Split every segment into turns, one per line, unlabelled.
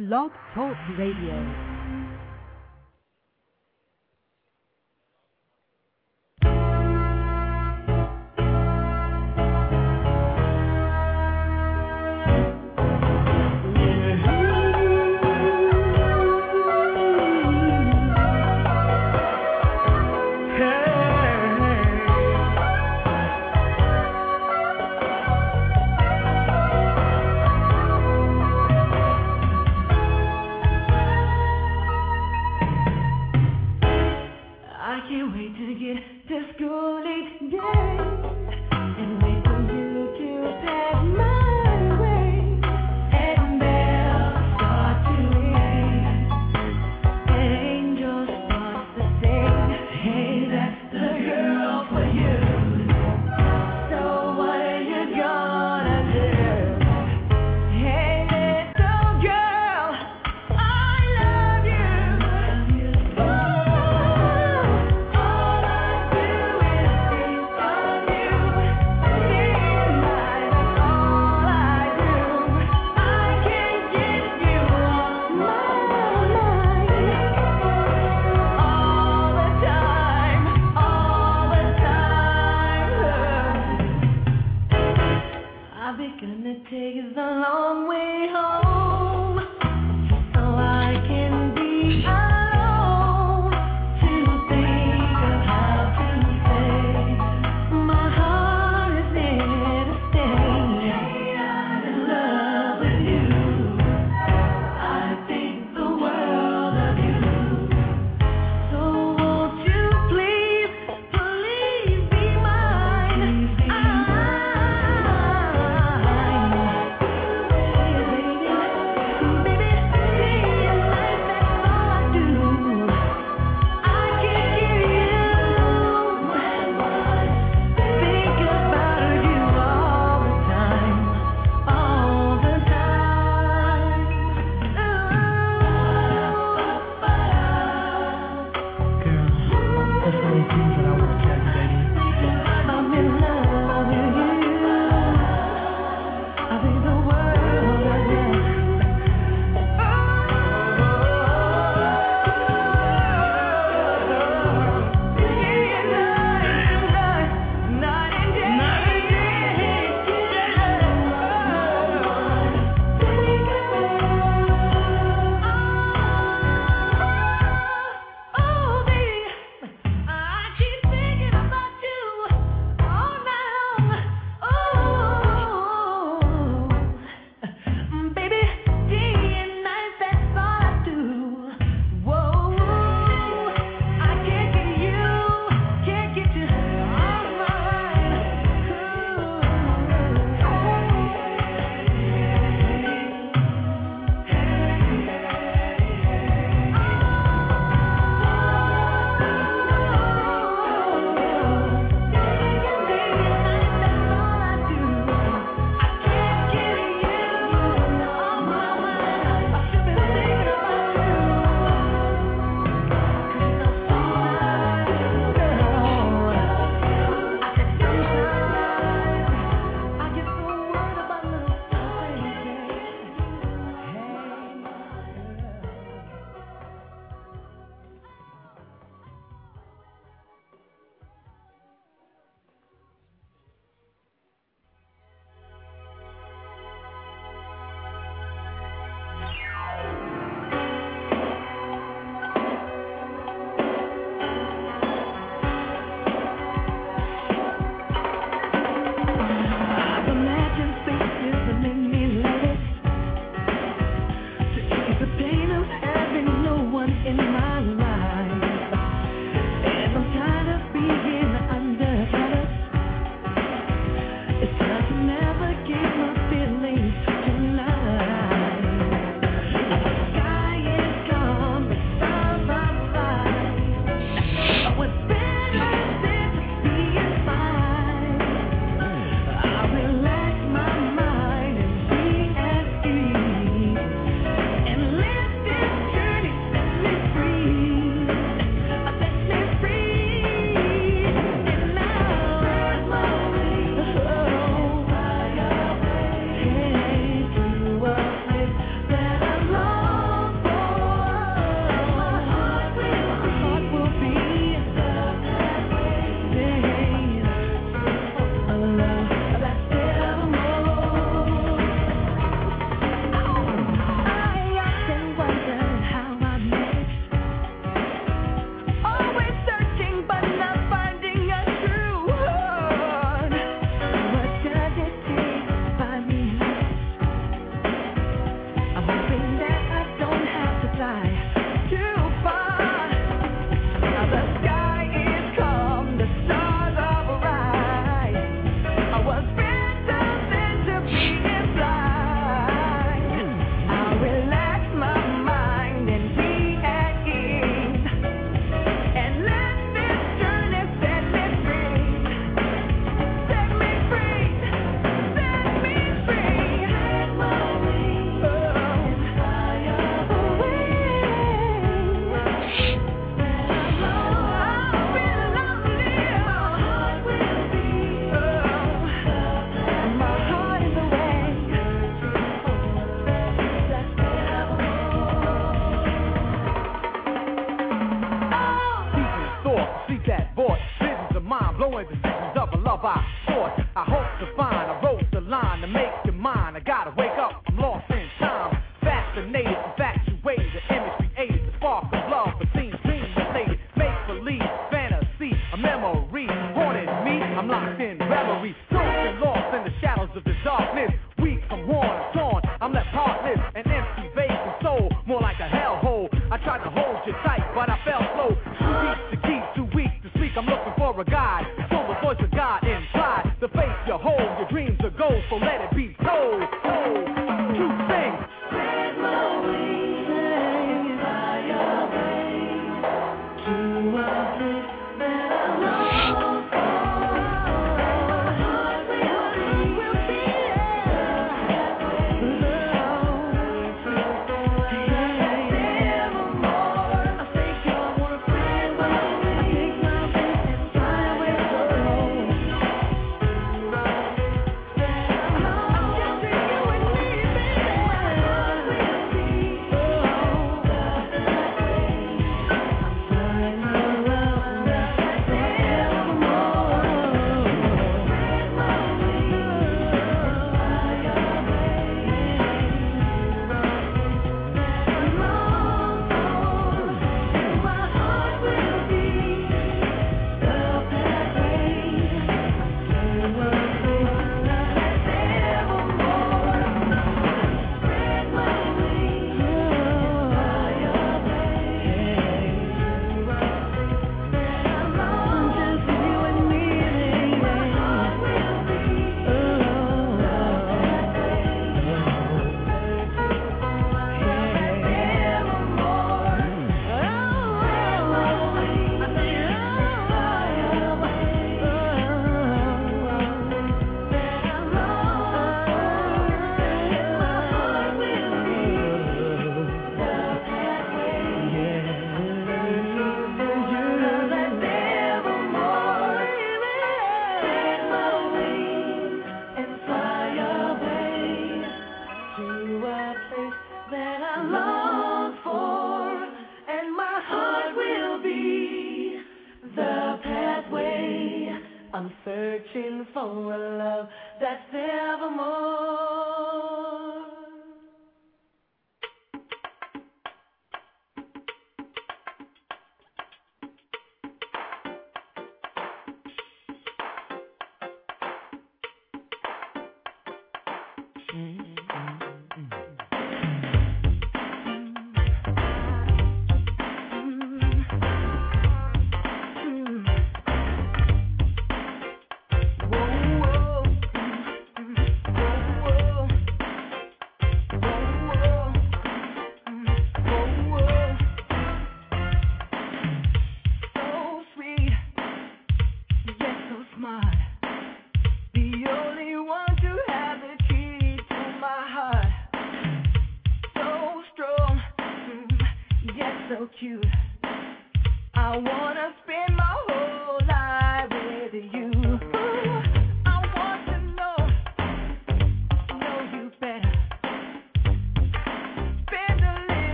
Blog Talk Radio.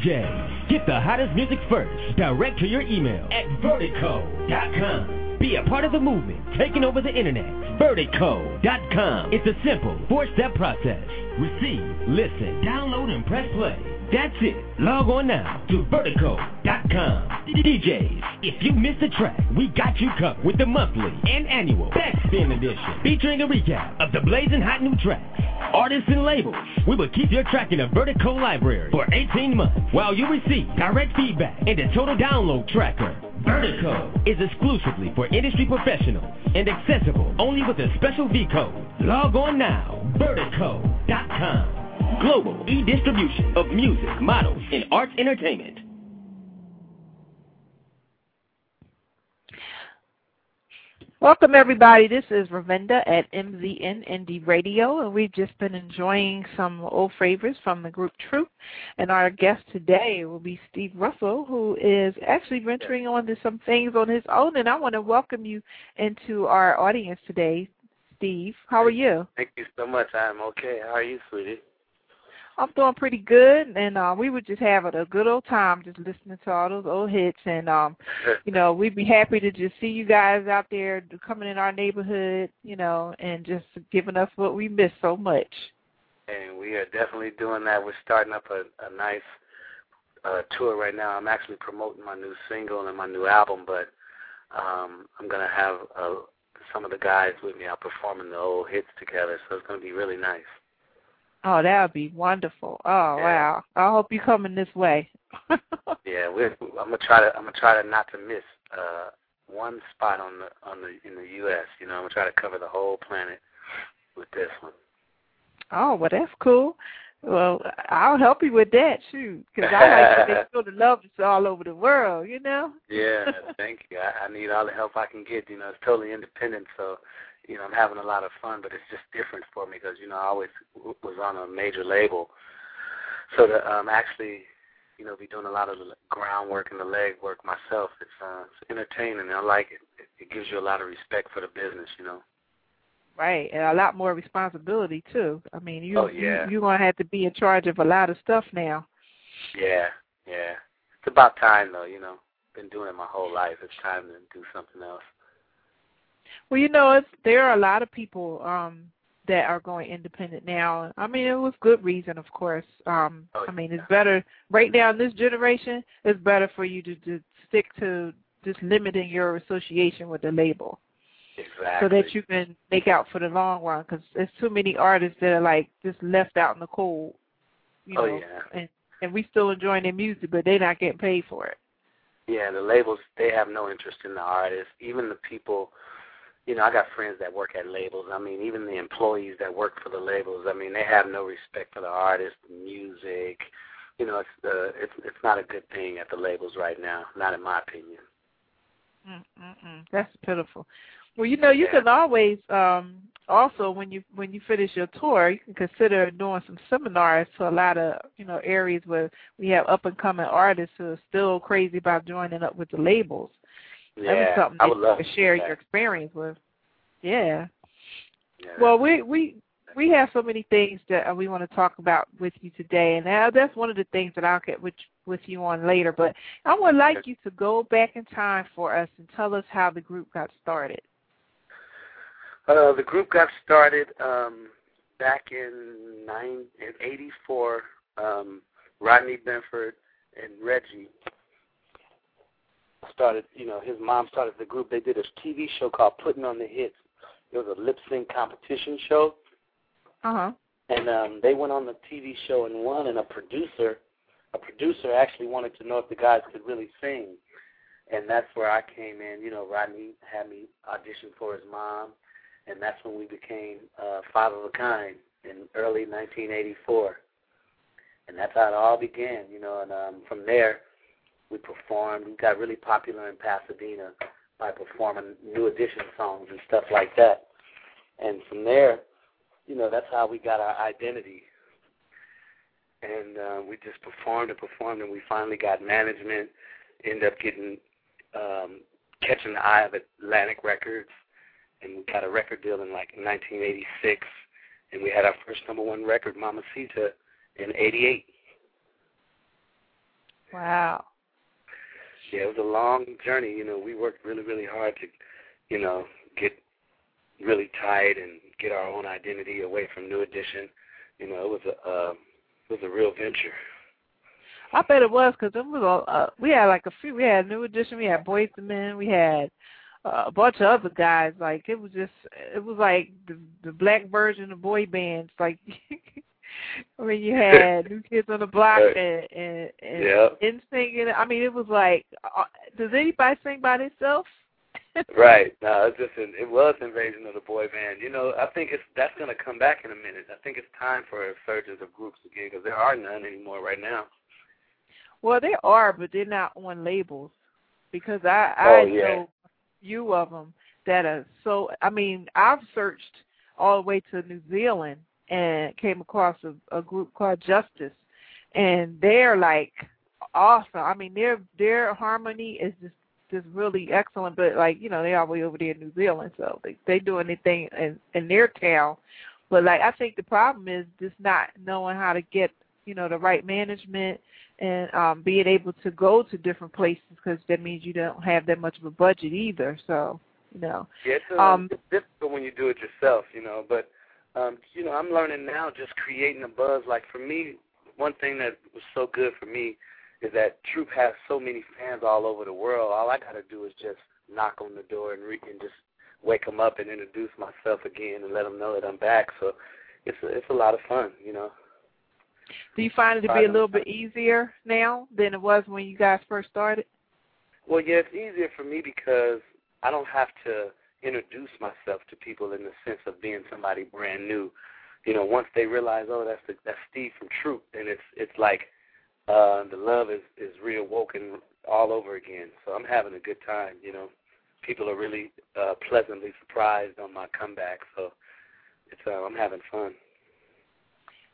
DJ, get the hottest music first, direct to your email at vertico.com. Be a part of the movement, taking over the internet. Vertico.com. It's a simple four-step process. Receive, listen, download, and press play. That's it. Log on now to vertico.com. DJs, if you missed a track, we got you covered with the monthly and annual Best Spin Edition, featuring a recap of the blazing hot new tracks, artists, and labels. We will keep your track in a Vertico library for 18 months while you receive direct feedback and a total download tracker. Vertico is exclusively for industry professionals and accessible only with a special V code. Log on now, vertico.com. Global e-distribution of music, models, and arts entertainment.
Welcome, everybody. This is Ravinda at MZN Indie Radio, and we've just been enjoying some old favorites from the group Troop. And our guest today will be Steve Russell, who is actually venturing on to some things on his own. And I want to welcome you into our audience today, Steve. How are you?
Thank you so much. I'm okay. How are you, sweetie?
I'm doing pretty good, and uh, we were just having a good old time just listening to all those old hits. And um, you know, we'd be happy to just see you guys out there coming in our neighborhood, you know, and just giving us what we miss so much.
And we are definitely doing that. We're starting up a, a nice uh, tour right now. I'm actually promoting my new single and my new album, but um, I'm gonna have uh, some of the guys with me out performing the old hits together. So it's gonna be really nice.
Oh, that would be wonderful. Oh,
Yeah.
wow. I hope you're coming this way.
Yeah, we're, I'm gonna try to I'm gonna try to not to miss uh, one spot on the on the in the U.S. You know, I'm gonna try to cover the whole planet with this one.
Oh, well, that's cool. Well, I'll help you with that, shoot, because I like to make sure the love is all over the world, you know?
Yeah, thank you. I, I need all the help I can get. You know, it's totally independent, so you know I'm having a lot of fun, but it's just different for me because you know I always was on a major label, so to um, actually you know be doing a lot of the groundwork and the leg work myself, it's uh, it's entertaining. and I like it. it. It gives you a lot of respect for the business, you know.
Right, and a lot more responsibility, too. I mean, you,
Oh, yeah.
you, you're going to have to be in charge of a lot of stuff now.
Yeah, yeah. It's about time though, you know. Been doing it my whole life. It's time to do something else.
Well, you know, it's there are a lot of people um that are going independent now. I mean, it was good reason, of course. Um
Oh,
I mean, it's better right now in this generation. It's better for you to, to stick to just limiting your association with the label,
Exactly.
so that you can make out for the long run. Because there's too many artists that are like just left out in the cold. You
Oh,
know,
yeah.
and and we still enjoying their music, but they're not getting paid for it.
Yeah, the labels they have no interest in the artists. Even the people, you know, I got friends that work at labels. I mean, even the employees that work for the labels. I mean, they have no respect for the artists, the music. You know, it's uh, it's it's not a good thing at the labels right now. Not in my opinion.
Mm-mm-mm. That's pitiful. Well, you know, you
Yeah.
can always um also when you when you finish your tour, you can consider doing some seminars to a lot of you know areas where we have up and coming artists who are still crazy about joining up with the labels. That'd be
Yeah,
something
I
that
would
you
love
could
to
share
do
your experience with. Yeah.
Yeah.
Well, we we we have so many things that uh, we want to talk about with you today, and uh, that's one of the things that I'll get with with you on later. But I would like you to go back in time for us and tell us how the group got started.
Uh, the group got started um, back in nine in '84. Um, Rodney Benford and Reggie started. You know, his mom started the group. They did a TV show called Putting on the Hits. It was a lip sync competition show,
Uh huh.
and um, they went on the TV show and won. And a producer, a producer actually wanted to know if the guys could really sing, and that's where I came in. You know, Rodney had me audition for his mom and that's when we became uh, Five of a Kind in early 1984. And that's how it all began, you know. And um, from there, we performed. We got really popular in Pasadena by performing New Edition songs and stuff like that. And from there, you know, that's how we got our identity. And uh, we just performed and performed, and we finally got management. Ended up getting um, catching the eye of Atlantic Records and we got a record deal in like 1986, and we had our first number one record, Mamacita, in '88.
Wow.
Yeah, it was a long journey. You know, we worked really, really hard to, you know, get really tight and get our own identity away from New Edition. You know, it was a uh, it was a real venture.
I bet it was because it was a uh, we had like a few. We had New Edition, we had Boyz II Men, we had uh, a bunch of other guys. Like it was just it was like the the black version of boy bands. Like I mean, you had New Kids on the Block and and, and. NSYNC. And I mean, it was like, uh, does anybody sing by themselves?
Right. No, it's just an, it was Invasion of the Boy Band. You know, I think it's that's going to come back in a minute. I think it's time for a resurgence of groups again because there are none anymore right now.
Well, there are, but they're not on labels because I I
Oh, yeah.
know a few of them that are so. I mean, I've searched all the way to New Zealand and came across a, a group called Justice, and they're like awesome. I mean, their their harmony is just just really excellent. But like you know, they're all the way over there in New Zealand, so they they do anything in in their town. But like I think the problem is just not knowing how to get you know the right management and um being able to go to different places because that means you don't have that much of a budget either. So you know,
Yeah, it's, um,
Um,
it's difficult when you do it yourself, you know. But um, you know, I'm learning now just creating a buzz. Like for me, one thing that was so good for me is that Troop has so many fans all over the world. All I got to do is just knock on the door and, re- and just wake them up and introduce myself again and let them know that I'm back. So it's a, it's a lot of fun, you know.
do you find it to be a little bit easier now than it was when you guys first started?
Well, yeah, it's easier for me because I don't have to introduce myself to people in the sense of being somebody brand new. You know, once they realize, oh, that's the, that's Steve from Troop, then it's it's like uh, the love is is reawoken all over again. So I'm having a good time. You know, people are really uh, pleasantly surprised on my comeback. So it's uh, I'm having fun.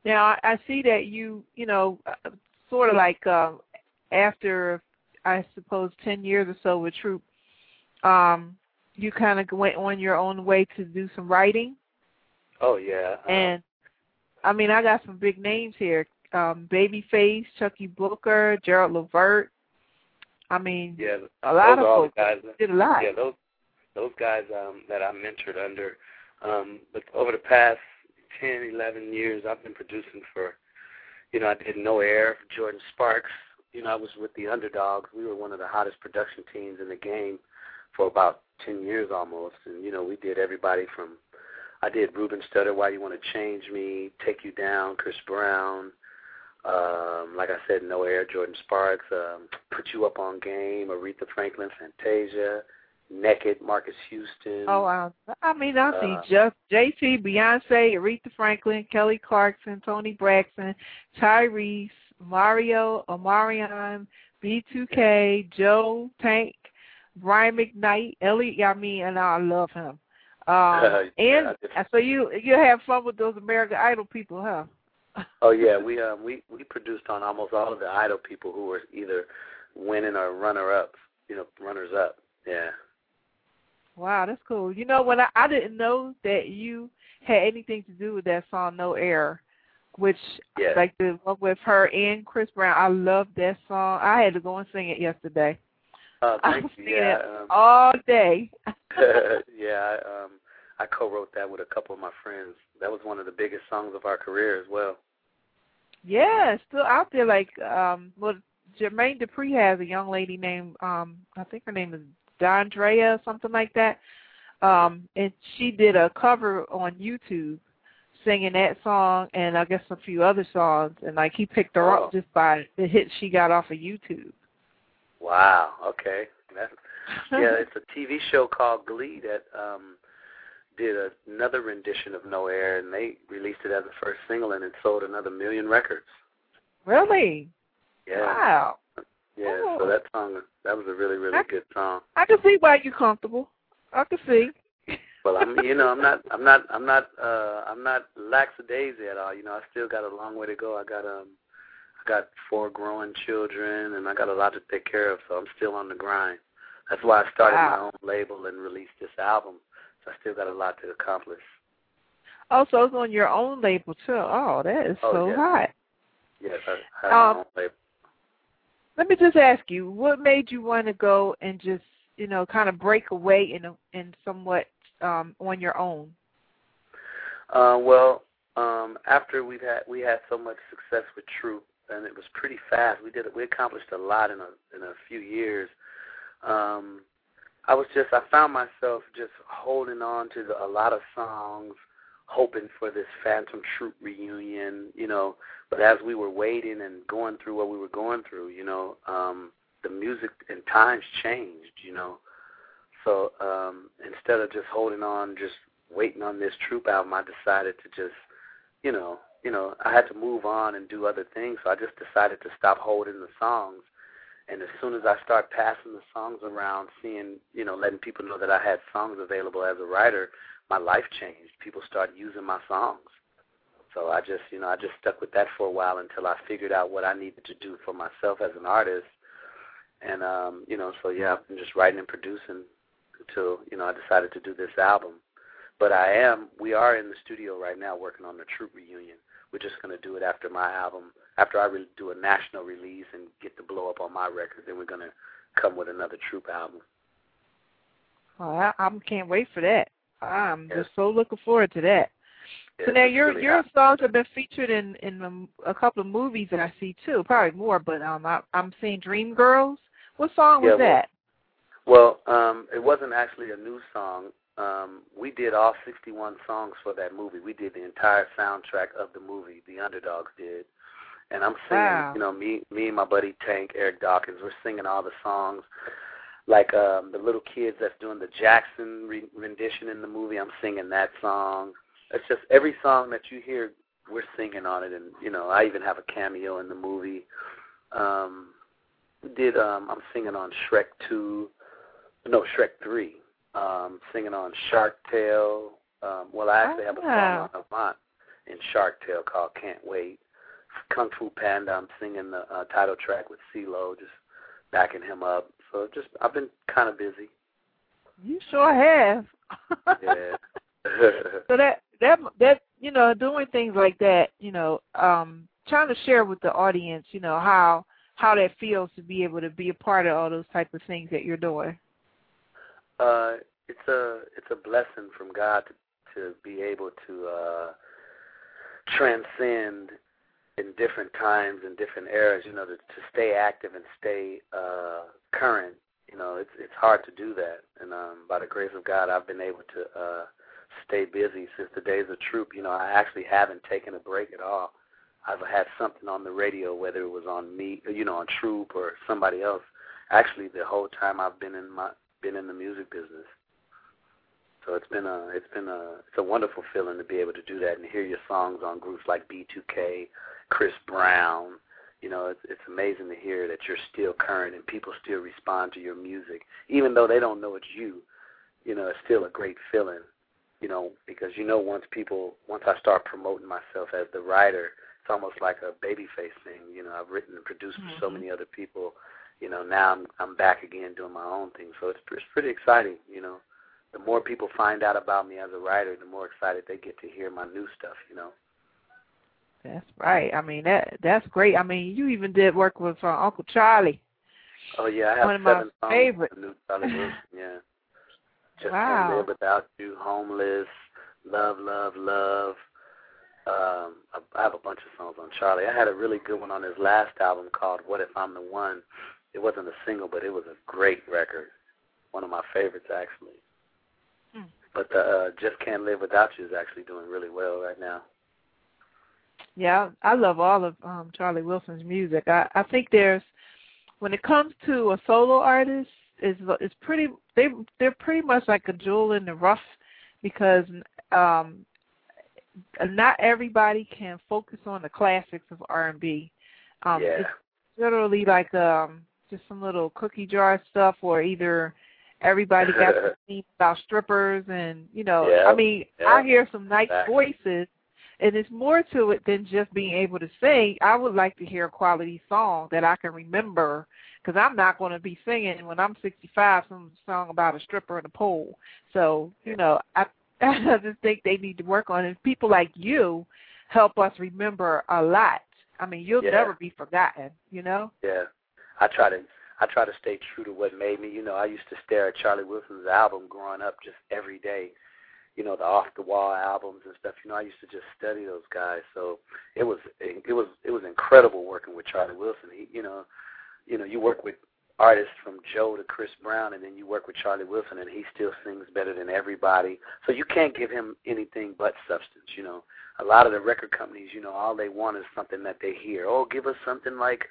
Now I, I see that you you know uh, sort of like um after I suppose ten years or so with Troop, um, you kind of went on your own way to do some writing.
Oh yeah. uh,
And I mean, I got some big names here: um, Babyface, Chuckii Booker, Gerald Levert. I mean,
yeah,
a lot of folks
guys.
did a lot.
Yeah, those those guys um, that I mentored under. Um, but over the past ten, eleven years, I've been producing for. You know, I did No Air for Jordin Sparks. You know, I was with the Underdogs. We were one of the hottest production teams in the game for about ten years almost. And you know, we did everybody from. I did Ruben Studdard, Why You Want to Change Me, Take You Down, Chris Brown. Um, like I said, No Air, Jordin Sparks, um, Put You Up on Game, Aretha Franklin, Fantasia, Naked, Marques Houston.
Oh, wow. I mean, I see
Uh,
just JT, Beyonce, Aretha Franklin, Kelly Clarkson, Toni Braxton, Tyrese, Mario, Omarion, B2K, Joe Tank, Brian McKnight, Elliot. I mean, and I love him. Um,
Yeah,
and uh, so you you have fun with those American Idol people, huh?
Oh yeah, we um we we produced on almost all of the idol people who were either winning or runner ups, you know, runners up. Yeah.
Wow, that's cool. You know, when I, I didn't know that you had anything to do with that song "No Air," which
Yeah.
like the one with her and Chris Brown. I love that song. I had to go and sing it yesterday.
Uh
I
thank
was
you.
singing
Yeah.
it
Um,
all day.
yeah, I um I co wrote that with a couple of my friends. That was one of the biggest songs of our career as well.
yeah, still out there. Like, um, well, Jermaine Dupri has a young lady named, um, I think her name is Dondrea, something like that. Um, and she did a cover on YouTube singing that song and I guess a few other songs. And like he picked her
Oh.
up just by the hits she got off of YouTube.
Wow, okay. That's yeah, it's a TV show called Glee that um did a, another rendition of No Air, and they released it as a first single, and it sold another million records.
really?
Yeah,
Wow.
yeah.
Oh.
So that song, that was a really, really
I-
good song.
I can see why you're comfortable. I can see.
Well, I'm, you know, I'm not, I'm not, I'm not, uh, I'm not lackadaisy at all. You know, I still got a long way to go. I got um, got four growing children, and I got a lot to take care of. So I'm still on the grind. That's why I started
Wow.
my own label and released this album. So I still got a lot to accomplish.
Also, it's on your own label too. Oh, that is
Oh,
so
yeah.
hot.
Yes, I, I have
Um,
my own label.
let me just ask you, what made you want to go and just you know kind of break away in a, in somewhat um, on your own?
Uh, well, um, after we've had we had so much success with Troop, and it was pretty fast. We did we accomplished a lot in a in a few years. Um, I was just I found myself just holding on to the, a lot of songs, hoping for this Phantom Troop reunion, you know. But as we were waiting and going through what we were going through, you know, um, the music and times changed, you know. So um, instead of just holding on, just waiting on this Troop album, I decided to just, you know, you know, I had to move on and do other things. So I just decided to stop holding the songs. And as soon as I start passing the songs around, seeing, you know, letting people know that I had songs available as a writer, my life changed. People started using my songs. So I just, you know, I just stuck with that for a while until I figured out what I needed to do for myself as an artist. And um, you know, so yeah, I've been just writing and producing until, you know, I decided to do this album. But I am we are in the studio right now working on the Troop reunion. We're just going to do it after my album, after I re- do a national release and get the blow up on my record. Then we're going to come with another Troop album.
Well, I, I can't wait for that. I'm
Yes.
just so looking forward to that. So now your
really
your
hot.
songs have been featured in in um, a couple of movies that I see too, probably more. But um, I, I'm seeing Dreamgirls. What song was
Yeah, well-
that?
Well, um, it wasn't actually a new song. Um, we did all 61 songs for that movie. We did the entire soundtrack of the movie. The Underdogs did, and I'm singing.
Wow.
You know, me, me and my buddy Tank, Eric Dawkins, we're singing all the songs. Like um, the little kids that's doing the Jackson re- rendition in the movie, I'm singing that song. It's just every song that you hear, we're singing on it, and you know, I even have a cameo in the movie. Um, did. Um, I'm singing on Shrek Two, no Shrek Three. Um, singing on Shark Tale. Um, well, I actually have a song on mine in Shark Tale called Can't Wait. Kung Fu Panda. I'm singing the uh, title track with CeeLo, just backing him up. So just I've been kind of busy.
You sure have.
Yeah.
so that that that you know doing things like that, you know, um, trying to share with the audience, you know how how that feels to be able to be a part of all those type of things that you're doing.
Uh, it's a it's a blessing from God to to be able to uh, transcend in different times and different eras. You know, to, to stay active and stay uh, current. You know, it's it's hard to do that, and um, by the grace of God, I've been able to uh, stay busy since the days of Troop. You know, I actually haven't taken a break at all. I've had something on the radio, whether it was on me, you know, on Troop or somebody else. Actually, the whole time I've been in my been in the music business. So it's been a it's been a it's a wonderful feeling to be able to do that and hear your songs on groups like B2K, Chris Brown. You know, it's it's amazing to hear that you're still current and people still respond to your music, even though they don't know it's you. You know, it's still a great feeling. You know, because you know once people once I start promoting myself as the writer, it's almost like a babyface thing. You know, I've written and produced for so
Mhm.
many other people. You know, now I'm I'm back again doing my own thing. So it's it's pretty exciting. You know, the more people find out about me as a writer, the more excited they get to hear my new stuff. You know.
That's right. I mean that that's great. I mean you even did work with uh, Uncle Charlie.
Oh yeah, I have
One of my
seven songs.
favorite.
the New Charlie Wilson. Yeah. Just
Wow.
can't live without you. Homeless. Love, love, love. Um, I, I have a bunch of songs on Charlie. I had a really good one on his last album called "What If I'm the One." It wasn't a single, but it was a great record. One of my favorites, actually.
Hmm.
But the uh, "Just Can't Live Without You" is actually doing really well right now.
Yeah, I love all of um Charlie Wilson's music. I I think there's when it comes to a solo artist is it's pretty they they're pretty much like a jewel in the rough because um not everybody can focus on the classics of R&B. Um
yeah.
it's literally like um just some little cookie jar stuff or either everybody got to sing about strippers and you know I mean. I hear some nice
Exactly.
voices and it's more to it than just being able to sing. I would like to hear a quality song that I can remember because I'm not going to be singing when I'm 65 some song about a stripper and a pole. So you know, I I just think they need to work on it. People like you help us remember a lot. I mean, you'll
Yeah.
never be forgotten. You know.
Yeah. I try to I try to stay true to what made me. You know, I used to stare at Charlie Wilson's album growing up just every day. You know, the off the wall albums and stuff. You know, I used to just study those guys. So it was it was it was incredible working with Charlie Wilson. He, you know, you know, you work with artists from Joe to Chris Brown, and then you work with Charlie Wilson, and he still sings better than everybody. So you can't give him anything but substance. You know, a lot of the record companies, you know, all they want is something that they hear. Oh, give us something like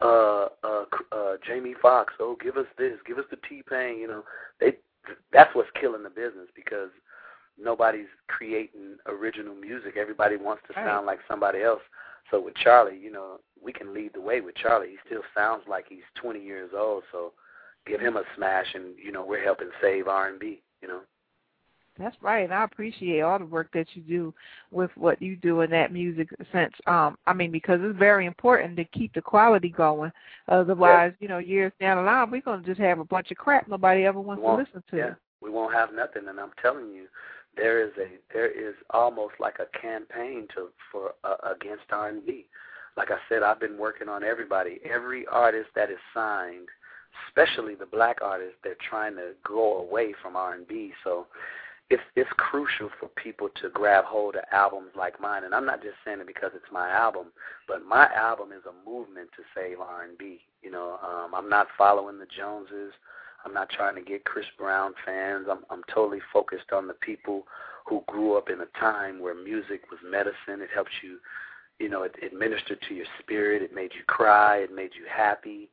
uh uh uh Jamie Foxx. Oh, give us this, give us the T Pain, you know. They that's what's killing the business because nobody's creating original music. Everybody wants to sound like somebody else. So with Charlie, you know, we can lead the way with Charlie. He still sounds like he's 20 years old, so give him a smash and you know, we're helping save R&B, you know.
That's right. And I appreciate all the work that you do with what you do in that music sense. Um, I mean, because it's very important to keep the quality going. Otherwise, you know, years down the line, we're going to just have a bunch of crap nobody ever wants to listen to.
Yeah, we won't have nothing. And I'm telling you, there is a there is almost like a campaign to for uh, against R&B. Like I said, I've been working on everybody, every artist that is signed, especially the black artists. They're trying to go away from R&B. So it's crucial for people to grab hold of albums like mine, and I'm not just saying it because it's my album, but my album is a movement to save R&B. You know, um, I'm not following the Joneses. I'm not trying to get Chris Brown fans. I'm I'm totally focused on the people who grew up in a time where music was medicine. It helps you, you know, it, it ministered to your spirit. It made you cry. It made you happy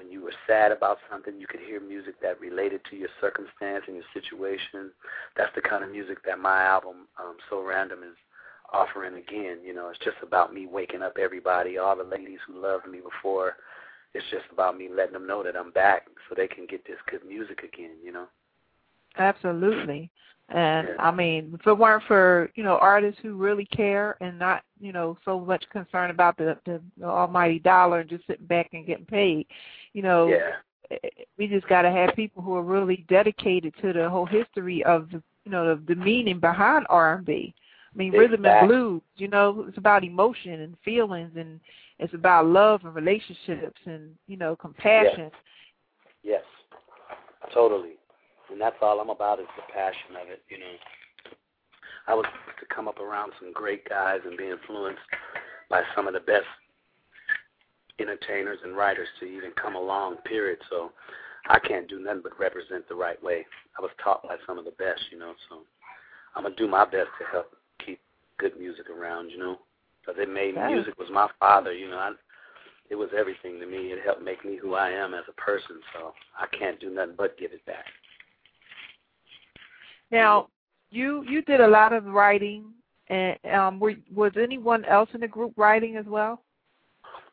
when you were sad about something, you could hear music that related to your circumstance and your situation. That's the kind of music that my album, um, So Random, is offering again. You know, it's just about me waking up everybody, all the ladies who loved me before. It's just about me letting them know that I'm back so they can get this good music again, you know?
Absolutely. And I mean, if it weren't for you know artists who really care and not you know so much concerned about the, the, the almighty dollar and just sitting back and getting paid, you know,
yeah.
Eh, eh, we just got to have people who are really dedicated to the whole history of the you know the, the meaning behind R&B. I mean,
exactly.
rhythm and blues, you know, it's about emotion and feelings, and it's about love and relationships and you know compassion.
Yes, yes. totally and that's all I'm about is the passion of it. You know, I was to come up around some great guys and be influenced by some of the best entertainers and writers to even come along. Period. So I can't do nothing but represent the right way. I was taught by some of the best. You know, so I'm gonna do my best to help keep good music around. You know, because it made
Right.
music was my father. You know, I, it was everything to me. It helped make me who I am as a person. So I can't do nothing but give it back.
Now, you you did a lot of writing, and um, were, was anyone else in the group writing as well?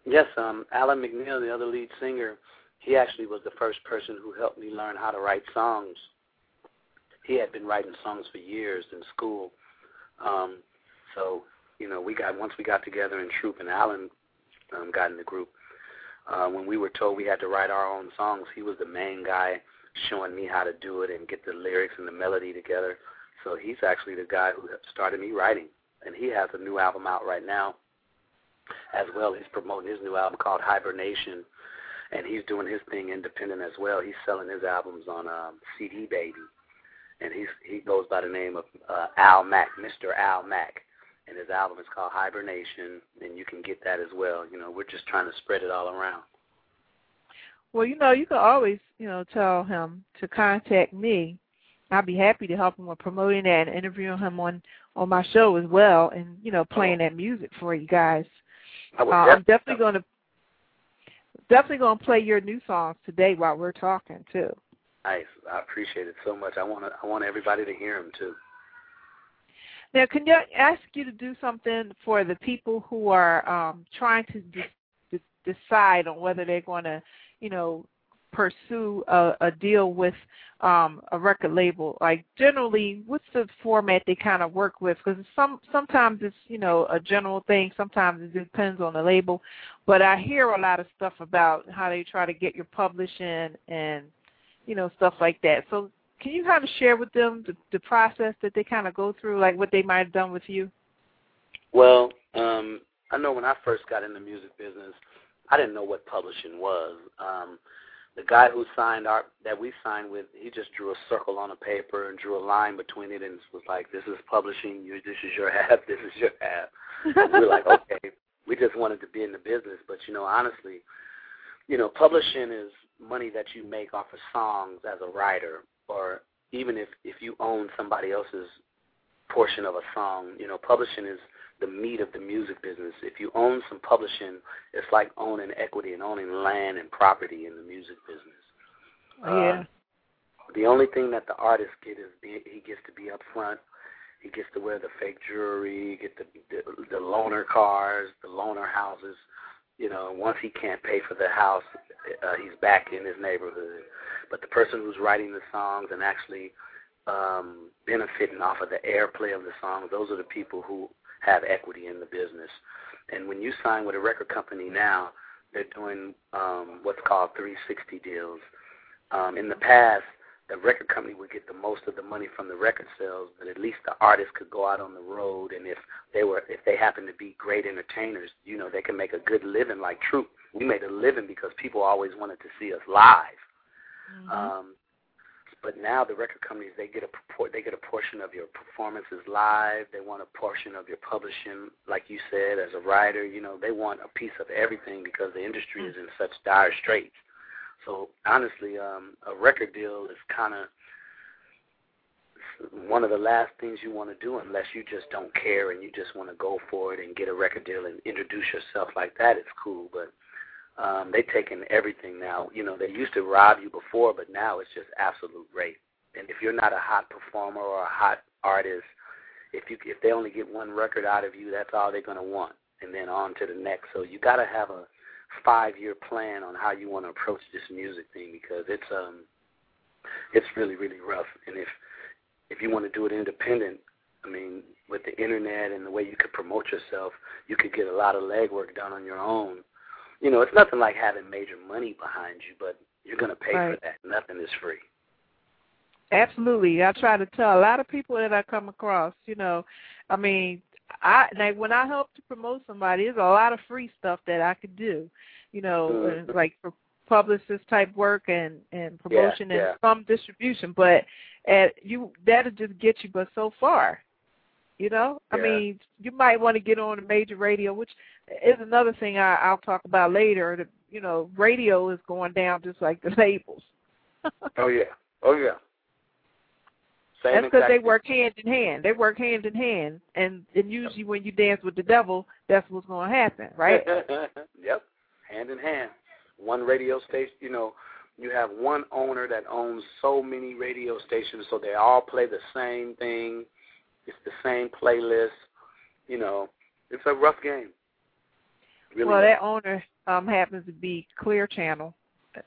Yes, um, Allen McNeil, the other lead singer, he actually was the first person who helped me learn how to write songs. He had been writing songs for years in school. Um, so, you know, we got once we got together in Troop and Allen um, got in the group. Uh, when we were told we had to write our own songs, he was the main guy showing me how to do it and get the lyrics and the melody together. So he's actually the guy who started me writing, and he has a new album out right now. As well, he's promoting his new album called Hibernation, and he's doing his thing independent as well. He's selling his albums on um, CD Baby, and he's he goes by the name of uh, Al Mack, Mr. Al Mack, and his album is called Hibernation, and you can get that as well. You know, we're just trying to spread it all around.
Well, you know, you can always, you know, tell him to contact me. I'd be happy to help him with promoting that and interviewing him on on my show as well, and you know, playing that music for you guys.
I
Uh, I'm
definitely,
definitely going to definitely going to play your new songs today while we're talking too.
nice. I appreciate it so much. I want to, I want everybody to hear them too.
Now, can I ask you to do something for the people who are um, trying to de- de- decide on whether they're going to, you know, pursue a, a deal with um, a record label? Like, generally, what's the format they kind of work with? Because some sometimes it's, you know, a general thing. Sometimes it depends on the label. But I hear a lot of stuff about how they try to get your publishing and, you know, stuff like that. So can you kind of share with them the, the process that they kind of go through, like what they might have done with you?
Well, um, I know when I first got in the music business, I didn't know what publishing was. Um, the guy who signed our that we signed with, he just drew a circle on a paper and drew a line between it and was like, "This is publishing. You, this is your half. This is your half." we were like, "Okay." We just wanted to be in the business, but you know, honestly, you know, publishing is money that you make off of songs as a writer, or even if if you own somebody else's portion of a song. You know, publishing is the meat of the music business. If you own some publishing, it's like owning equity and owning land and property in the music business.
Yeah.
Uh, the only thing that the artist get is be, he gets to be up front. He gets to wear the fake jewelry, get the, the the loaner cars, the loaner houses. You know, once he can't pay for the house, uh, he's back in his neighborhood. But the person who's writing the songs and actually um, benefiting off of the airplay of the songs, those are the people who have equity in the business. And when you sign with a record company now, they're doing um, what's called 360 deals. Um, in the past, the record company would get the most of the money from the record sales, but at least the artist could go out on the road, and if they were, if they happened to be great entertainers, you know, they can make a good living like Troop. We made a living because people always wanted to see us live.
Mm-hmm.
Um, but now the record companies they get a purport, they get a portion of your performances live. They want a portion of your publishing, like you said, as a writer. You know, they want a piece of everything because the industry is in such dire straits. So honestly, um, a record deal is kind of one of the last things you want to do unless you just don't care and you just want to go for it and get a record deal and introduce yourself like that. It's cool, but um, they taking everything now. You know, they used to rob you before, but now it's just absolute rape. And if you're not a hot performer or a hot artist, if you if they only get one record out of you, that's all they're gonna want, and then on to the next. So you got to have a five-year plan on how you want to approach this music thing because it's um it's really really rough. And if if you want to do it independent, I mean, with the internet and the way you could promote yourself, you could get a lot of legwork done on your own you know, it's nothing like having major money behind you, but you're going to pay
right.
for that. Nothing is free.
Absolutely. I try to tell a lot of people that I come across, you know, I mean, I like when I help to promote somebody, there's a lot of free stuff that I could do, you know,
Mhm.
like for publicist type work and and promotion
yeah.
and some distribution, but at you that'll just get you but so far. You know, I mean, you might want to get on a major radio, which is another thing I, I'll talk about later. That you know, radio is going down just like the labels.
Oh yeah. Oh yeah. Same
That's because they work hand in hand. They work hand in hand, and and usually when you dance with the devil, that's what's going to happen, right?
yep. Hand in hand. One radio station, you know, you have one owner that owns so many radio stations, so they all play the same thing. It's the same playlist. You know, it's a rough game. Really
well,
rough.
that owner um happens to be Clear Channel,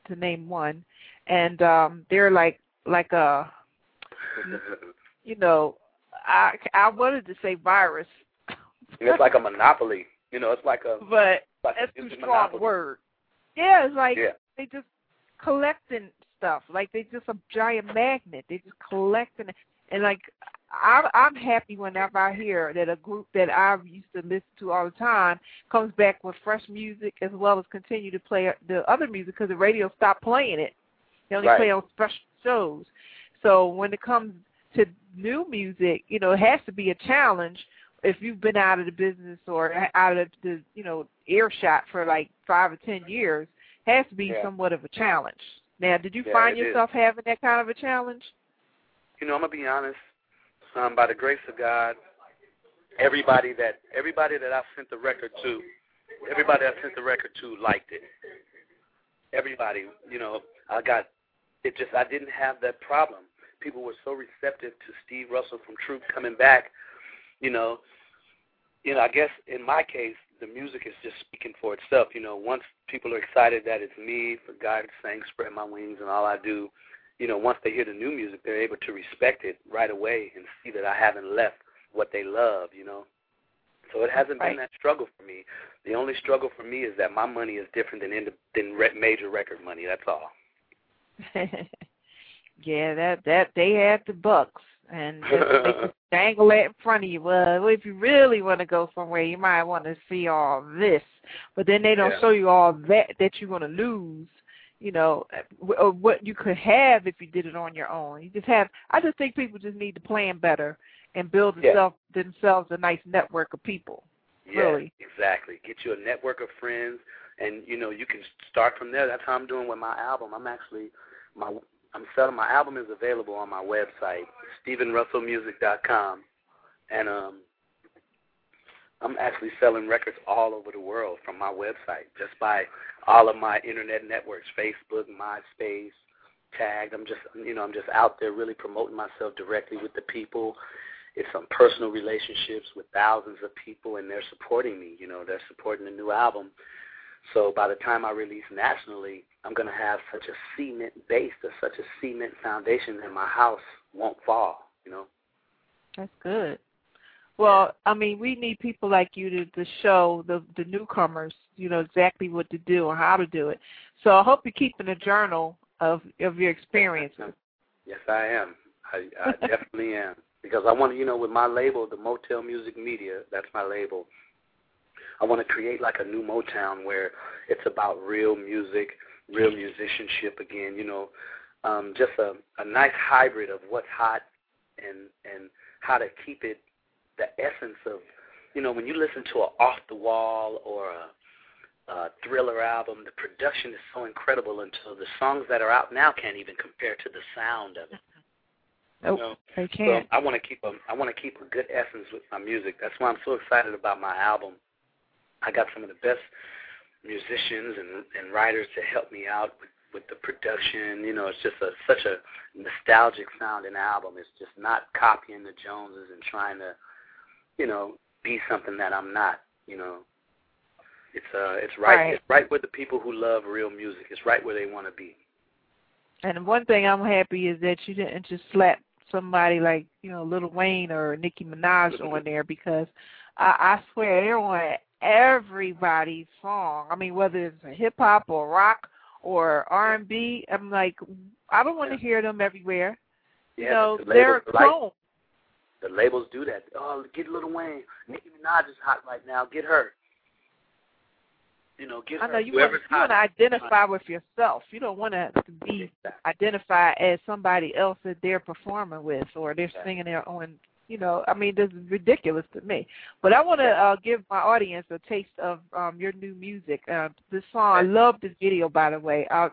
to name one, and um they're like like a you know I I wanted to say virus,
it's like a monopoly. You know, it's like a
but
like
that's
it's
too
a
strong a
monopoly.
word. Yeah, it's like
Yeah.
they just collecting stuff. Like they just a giant magnet. They just collecting it. and like I'm I'm happy whenever I hear that a group that I used to listen to all the time comes back with fresh music as well as continue to play the other music because the radio stopped playing it. They only
Right.
play on special shows. So when it comes to new music, you know, it has to be a challenge if you've been out of the business or out of the you know earshot for like five or ten years. It has to be
Yeah.
somewhat of a challenge. Now, did you
Yeah,
find
it is.
yourself having that kind of a challenge?
you know, I'm gonna be honest. Um, by the grace of God, everybody that everybody that I sent the record to, everybody I sent the record to liked it. Everybody, you know, I got it. Just I didn't have that problem. People were so receptive to Steve Russell from Troop coming back. You know, you know. I guess in my case, the music is just speaking for itself. You know, once people are excited that it's me, for God sang "Spread My Wings" and all I do, you know, once they hear the new music, they're able to respect it right away and see that I haven't left what they love, you know. So it hasn't
Right.
been that struggle for me. The only struggle for me is that my money is different than ind- than re- major record money. That's all.
yeah, that that they had the bucks. and just they just dangle that in front of you. Well, if you really want to go somewhere, you might want to see all this, but then they don't
Yeah.
show you all that that you're going to lose. You know, or what you could have if you did it on your own. You just have. I just think people just need to plan better and build
Yeah.
themselves themselves a nice network of people.
Yeah,
Really.
exactly. Get you a network of friends, and you know you can start from there. That's how I'm doing with my album. I'm actually my I'm selling my album is available on my website StevenRussellMusic.com, and um I'm actually selling records all over the world from my website just by all of my internet networks, Facebook, MySpace, tagged. I'm just you know I'm just out there really promoting myself directly with the people. It's some personal relationships with thousands of people, and they're supporting me. You know, they're supporting the new album. So by the time I release nationally, I'm to have such a cement base, or such a cement foundation that my house won't fall. You know.
That's good. Well, I mean, we need people like you to, to show the the newcomers, you know, exactly what to do or how to do it. So I hope you're keeping a journal of of your experiences.
Yes, I am. I, I definitely am because I want to, you know, with my label, the Motel Music Media, that's my label. I want to create like a new Motown where it's about real music, real musicianship again. You know, um, just a, a nice hybrid of what's hot and and how to keep it the essence of, you know, when you listen to a off the wall or a, a thriller album, the production is so incredible until the songs that are out now can't even compare to the sound of it.
Nope,
You know?
they can't.
I want to keep a I want to keep a good essence with my music. That's why I'm so excited about my album. I got some of the best musicians and and writers to help me out with with the production. You know, it's just a such a nostalgic sounding album. It's just not copying the Joneses and trying to, you know, be something that I'm not. You know, it's uh it's right,
Right.
it's right with the people who love real music. It's right where they want to be.
And one thing I'm happy is that you didn't just slap somebody like you know Lil Wayne or Nicki Minaj on there because I, I swear they're on everybody's song. I mean, whether it's a hip hop or rock or R and B, I'm like, I don't want to hear them everywhere.
Yeah,
you know,
the
they're
like
clone.
The labels do that. Oh, get Lil Wayne. Nicki Minaj is hot right now. Get her. You know, get
I
her.
know you want,
Whoever's
you want to identify with yourself. You don't want to be identified as somebody else that they're performing with or they're singing their own. You know, I mean, this is ridiculous to me. But I want to uh, give my audience a taste of um, your new music. Uh, this song, I love this video, by the way. Uh,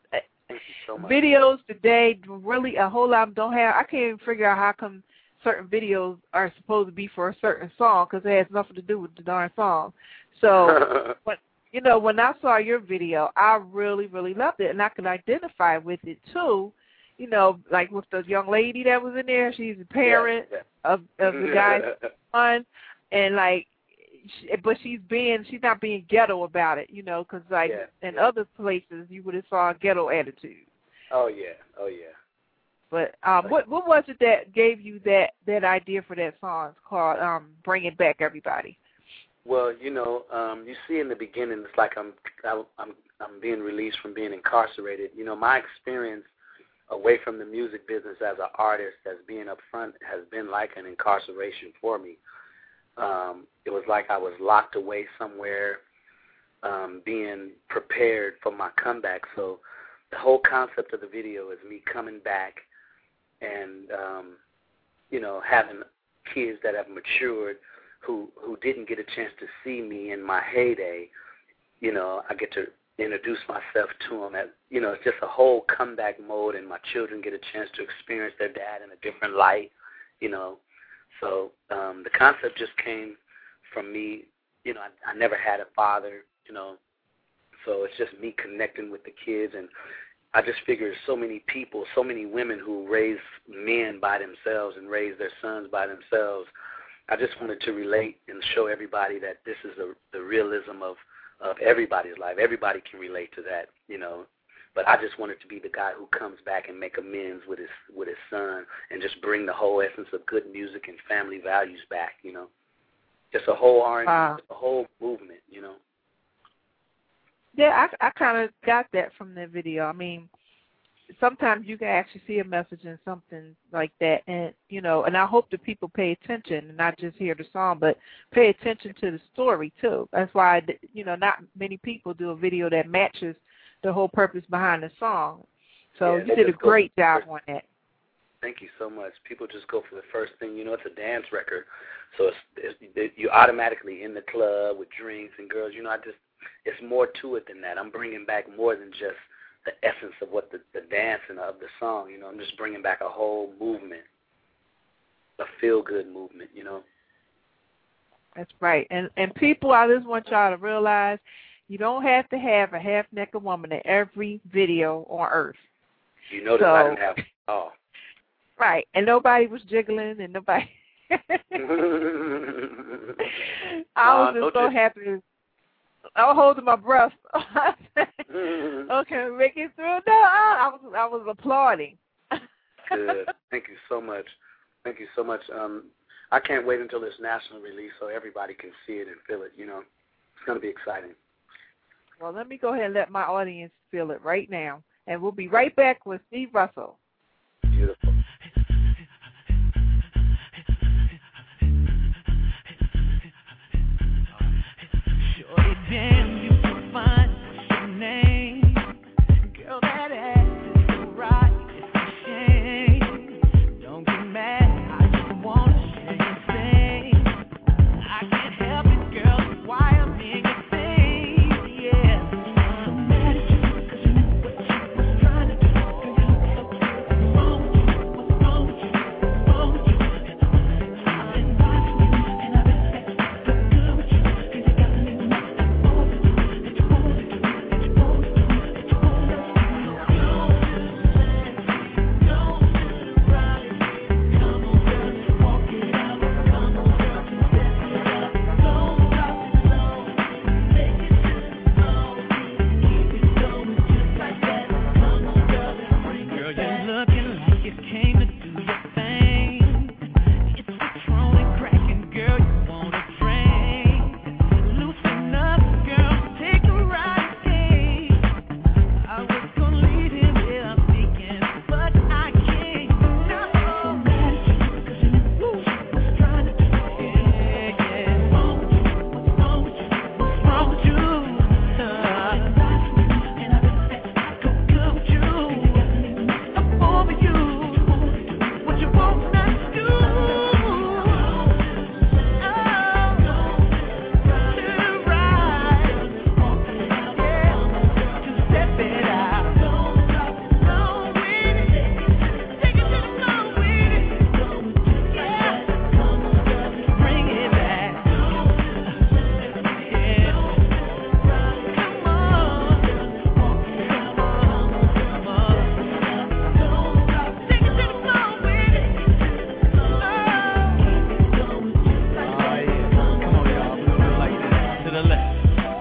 Thank you so much.
videos today really a whole lot don't have. I can't even figure out how come certain videos are supposed to be for a certain song because it has nothing to do with the darn song. So but you know, when I saw your video, I really, really loved it, and I could identify with it too. You know, like with the young lady that was in there, she's a parent
Yeah,
of of the guy's son, and like, but she's being she's not being ghetto about it, you know, because like
Yeah,
in
yeah.
other places you would have saw a ghetto attitude.
oh yeah, oh yeah.
But um, what what was it that gave you that that idea for that song? It's called um, "Bring It Back, Everybody."
Well, you know, um, you see in the beginning, it's like I'm I- I'm I'm being released from being incarcerated. You know, my experience away from the music business as an artist, as being up front, has been like an incarceration for me. Um, it was like I was locked away somewhere, um, being prepared for my comeback. So the whole concept of the video is me coming back and um, you know having kids that have matured who who didn't get a chance to see me in my heyday, you know, I get to introduce myself to them. At you know, it's just a whole comeback mode, and my children get a chance to experience their dad in a different light, you know. So um, the concept just came from me. You know, I, I never had a father, you know, so it's just me connecting with the kids and. I just figure so many people, so many women who raise men by themselves and raise their sons by themselves I just wanted to relate and show everybody that this is the the realism of of everybody's life. Everybody can relate to that, you know. But I just wanted to be the guy who comes back and make amends with his with his son and just bring the whole essence of good music and family values back, you know. Just a whole R and
Wow.
a whole movement, you know.
Yeah, I I kind of got that from the video. I mean, sometimes you can actually see a message in something like that and you know and i hope that people pay attention and not just hear the song but pay attention to the story too that's why you know not many people do a video that matches the whole purpose behind the song so
Yeah,
you did a great job on that
Thank you so much. People just go for the first thing. You know, it's a dance record, so it's, it's it, you're automatically in the club with drinks and girls. You know, I just it's more to it than that. I'm bringing back more than just the essence of what the the dancing of the song. You know, I'm just bringing back a whole movement, a feel good movement. You know.
that's right and and people i just want y'all to realize you don't have to have a half naked woman in every video on earth
You notice I
So-
didn't have. Oh.
right and nobody was jiggling and nobody I was
Nah,
just
no
so happy. I was holding my breath. okay, make it through. No, I was I was applauding.
Good. Thank you so much. Thank you so much. Um, I can't wait until it's national release so everybody can see it and feel it. You know, it's going to be exciting.
Well, let me go ahead and let my audience feel it right now, and we'll be right back with Steve Russell.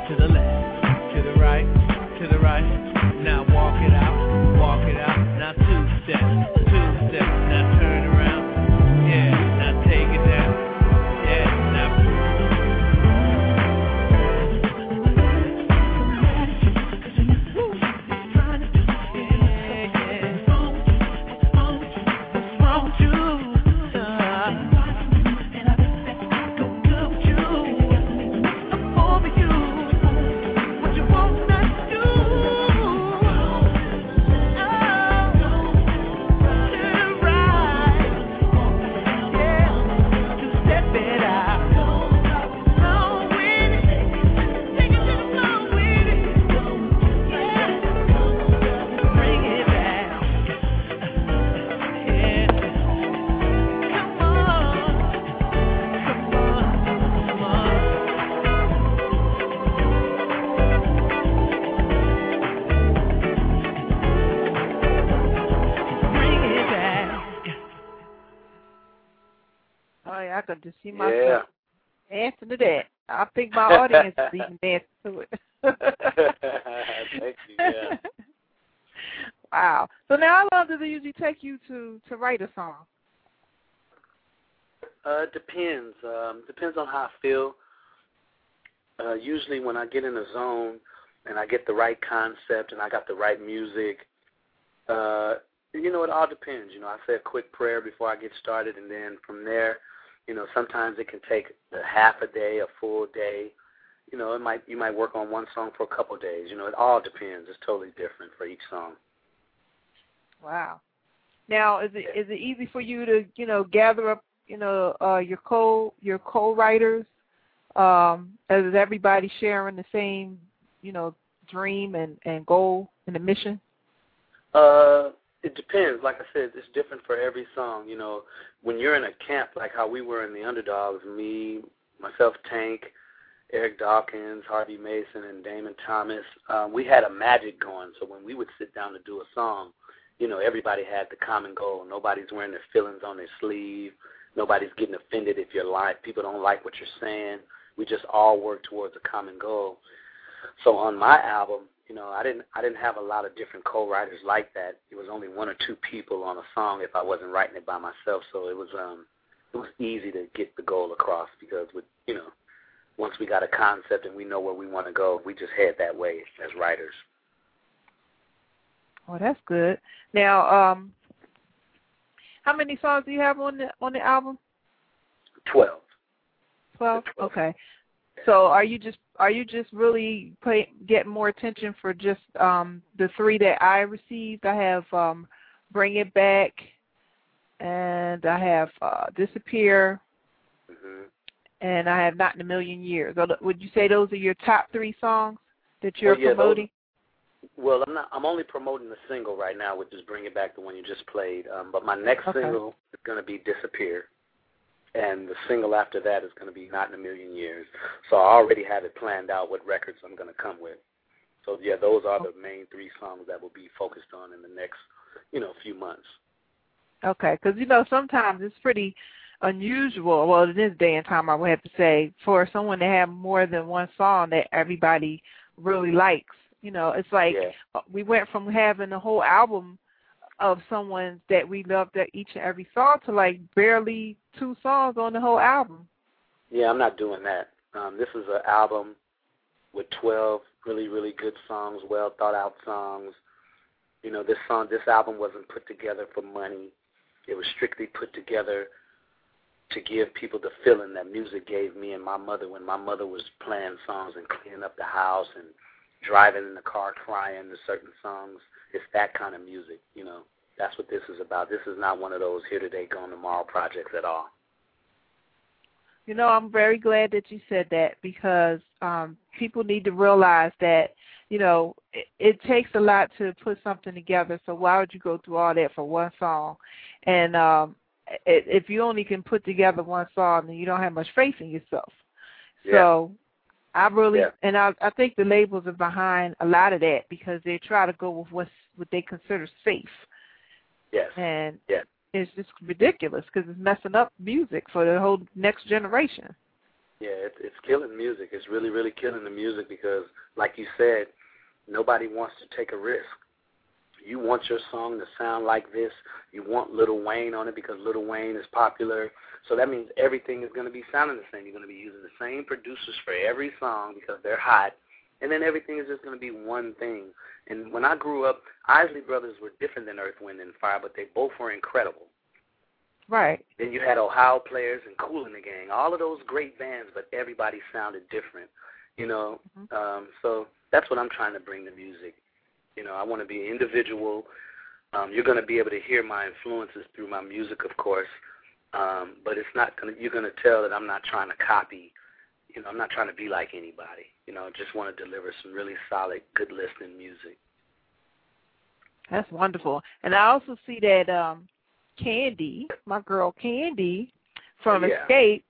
To the left, to the right, to the right. Yeah,
I could just see
Yeah.
dancing to that. I think my audience is even dancing to it.
Thank you. Yeah.
wow. So now, how long does it usually take you to to write a song?
Uh, it depends. Um, depends on how I feel. Uh, usually, when I get in a zone and I get the right concept and I got the right music, Uh, you know, it all depends. You know, I say a quick prayer before I get started, and then from there, you know, sometimes it can take a half a day, a full day. You know, it might you might work on one song for a couple of days. You know, it all depends. It's totally different for each song.
Wow. Now, is it is it easy for you to you know gather up you know uh, your co your co-writers? Um, is everybody sharing the same you know dream and and goal and the mission?
Uh, it depends. Like I said, it's different for every song. You know, when you're in a camp like how we were in the Underdogs, me, myself, Tank, Eric Dawkins, Harvey Mason, and Damon Thomas, um, we had a magic going. So when we would sit down to do a song, you know, everybody had the common goal. Nobody's wearing their feelings on their sleeve. Nobody's getting offended if you're like people don't like what you're saying. We just all work towards a common goal. So on my album, you know, I didn't I didn't have a lot of different co-writers like that. It was only one or two people on a song if I wasn't writing it by myself. So it was um it was easy to get the goal across because with you know once we got a concept and we know where we want to go, we just head that way as writers.
Oh, that's good. Now, um, how many songs do you have on the on the album?
Twelve.
Twelve.
12.
Okay. So are you just are you just really pay, getting more attention for just um the three that I received? I have um Bring It Back and I have uh Disappear
hmm
and I have Not in a Million Years. Would you say those are your top three songs that you're
Well, yeah, those-
promoting?
Well, I'm not. I'm only promoting the single right now, which is "Bring It Back," the one you just played. Um, but my next
Okay.
single is going to be "Disappear," and the single after that is going to be "Not in a Million Years." So I already have it planned out what records I'm going to come with. So yeah, those are the main three songs that will be focused on in the next, you know, few months.
Okay, because you know sometimes it's pretty unusual. Well, in this day and time, I would have to say for someone to have more than one song that everybody really likes. You know, it's like
yeah,
we went from having a whole album of someone that we loved that each and every song to like barely two songs on the whole album.
yeah. I'm not doing that. Um, this is an album with 12 really, really good songs, well thought out songs. You know, this song, this album wasn't put together for money. It was strictly put together to give people the feeling that music gave me and my mother when my mother was playing songs and cleaning up the house and driving in the car crying to certain songs. It's that kind of music, you know. That's what this is about. This is not one of those here today, gone tomorrow projects at all.
You know, I'm very glad that you said that because um people need to realize that, you know, it, it takes a lot to put something together. So why would you go through all that for one song? And um i if you only can put together one song, then you don't have much faith in yourself. So I really
Yeah.
and I I think the labels are behind a lot of that because they try to go with what's what they consider safe.
Yes.
And
Yeah.
it's just ridiculous because it's messing up music for the whole next generation.
Yeah, it's it's killing music. It's really, really killing the music because, like you said, nobody wants to take a risk. You want your song to sound like this. You want Little Wayne on it because Little Wayne is popular. So that means everything is going to be sounding the same. You're going to be using the same producers for every song because they're hot, and then everything is just going to be one thing. And when I grew up, Isley Brothers were different than Earth, Wind, and Fire, but they both were incredible.
Right.
Then you had Ohio players and Kool and the Gang, all of those great bands, but everybody sounded different, you know.
Mhm.
Um, so that's what I'm trying to bring to music. You know, I want to be individual. Um, you're going to be able to hear my influences through my music, of course, um, but it's not going to. You're going to tell that I'm not trying to copy. You know, I'm not trying to be like anybody. You know, I just want to deliver some really solid, good listening music.
That's wonderful. And I also see that um Kandi, my girl Kandi from
Oh, yeah.
Xscape,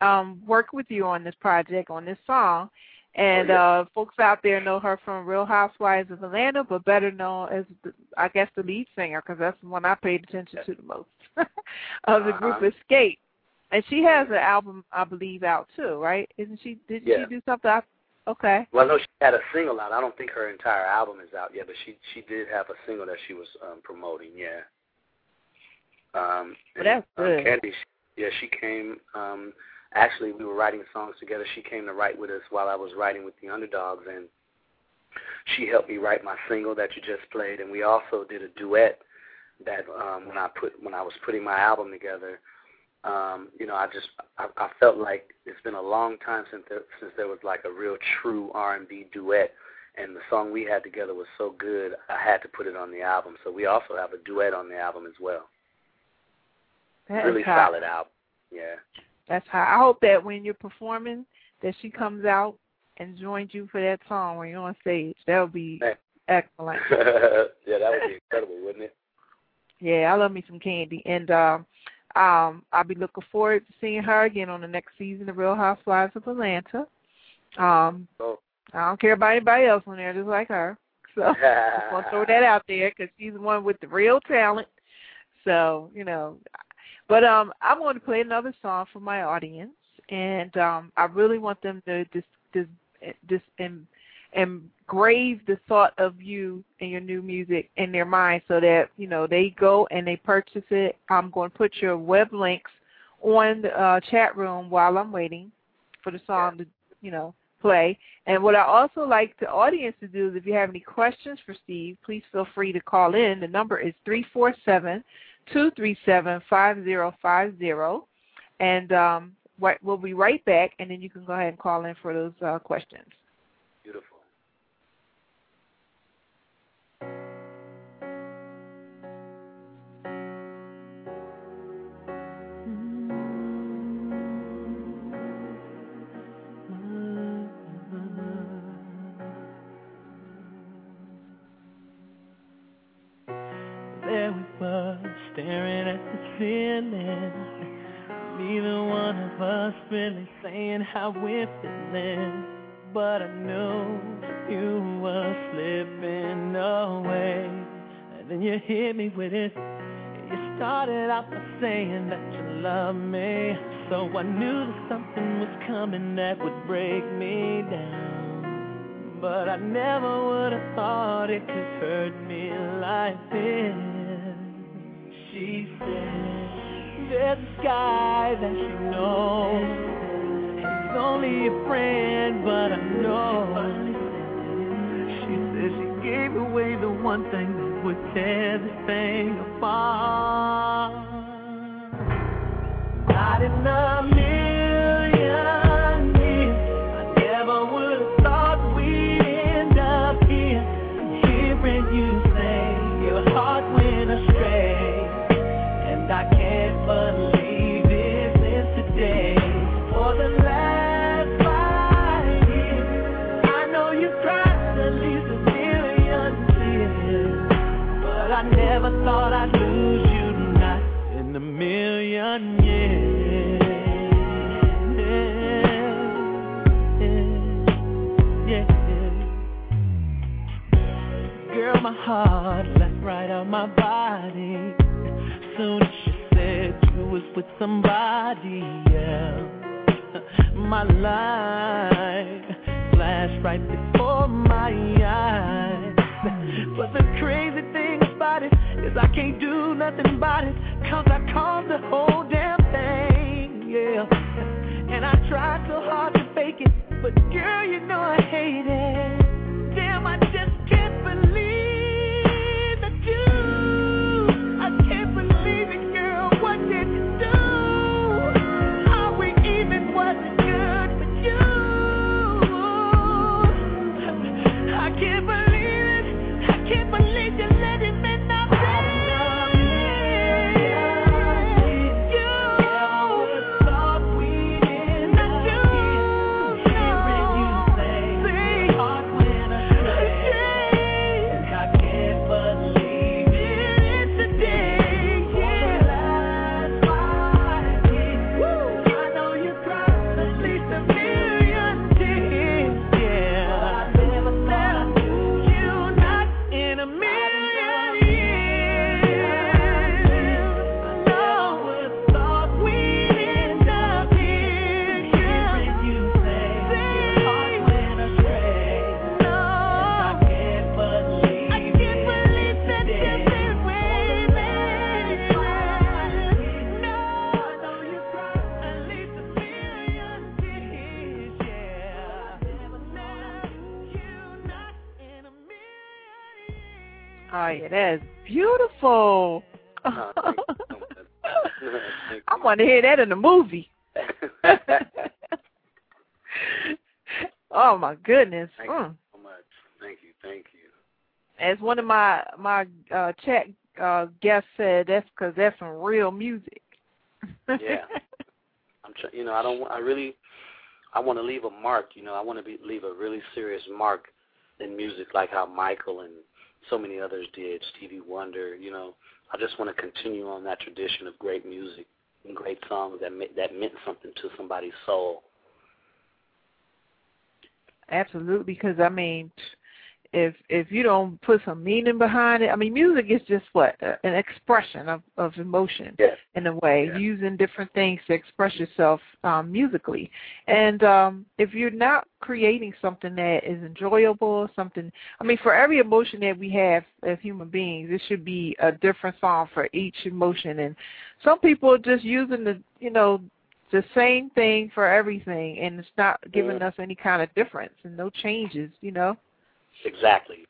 um, worked with you on this project, on this song. And
Oh, yeah.
uh folks out there know her from Real Housewives of Atlanta, but better known as, the, I guess, the lead singer, because that's the one I paid attention to the most of the group
Uh-huh.
Xscape. And she has an album, I believe, out too, right? Isn't she? Did
Yeah.
she do something? I, okay.
Well, I know she had a single out. I don't think her entire album is out yet, but she she did have a single that she was um, promoting. Yeah. Um,
Well,
and,
that's
um. Kandi, she- yeah, she came. Um, actually, we were writing songs together. She came to write with us while I was writing with the Underdogs, and she helped me write my single that you just played, and we also did a duet that um, when I put when I was putting my album together. Um, you know, I just I, I felt like it's been a long time since there, since there was like a real true R&B duet, and the song we had together was so good, I had to put it on the album. So we also have a duet on the album as well.
That
really solid album. Yeah.
That's how I hope that when you're performing, that she comes out and joins you for that song when you're on stage. That would be excellent.
yeah, that would be incredible, wouldn't it?
Yeah, I love me some Kandi, and um, um, I'll be looking forward to seeing her again on the next season of Real Housewives of Atlanta. Um,
Oh.
I don't care about anybody else on there, just like her. So just want to throw that out there because she's the one with the real talent. So you know, but um, I want to play another song for my audience, and um, I really want them to just, dis dis em, engrave the thought of you and your new music in their mind, so that you know they go and they purchase it. I'm going to put your web links on the uh, chat room while I'm waiting for the song to you know play. And what I also like the audience to do is if you have any questions for Steve, please feel free to call in. The number is three four seven two three seven five zero five zero, and um, we'll be right back. And then you can go ahead and call in for those uh, questions.
Of us really saying how we're feeling. But I knew you were slipping away. And then you hit me with it. You started out by saying that you love me. So I knew that something was coming that would break me down. But I never would have thought it could hurt me like this. She said, There's a guy that she knows. He's only a friend, but I know. She said she gave away the one thing that would tear this thing apart. Not in heart left right out my body. Soon as you said you was with somebody else, my life flashed right before my eyes. But the crazy thing about it is I can't do nothing about it, cause I caused the whole damn thing, yeah. And I tried so hard to fake it, but girl, you know I hate it.
Want to hear that in the movie. oh my goodness.
Thank you
Mm.
so much. Thank you, thank you.
As one of my my uh, chat uh, guests said, that's because that's some real music.
Yeah. I'm try- you know, I don't I really I want to leave a mark, you know, I want to be leave a really serious mark in music like how Michael and so many others did, Stevie Wonder, you know. I just want to continue on that tradition of great music great songs that that meant something to somebody's soul.
Absolutely, because I mean, if if you don't put some meaning behind it, I mean, music is just what Uh, an expression of of emotion
Yes.
in a way, using different things to express yourself um, musically. And um, if you're not creating something that is enjoyable, something, I mean, for every emotion that we have as human beings, it should be a different song for each emotion. And some people are just using the, you know, the same thing for everything, and it's not giving us any kind of difference and no changes. You know,
Exactly.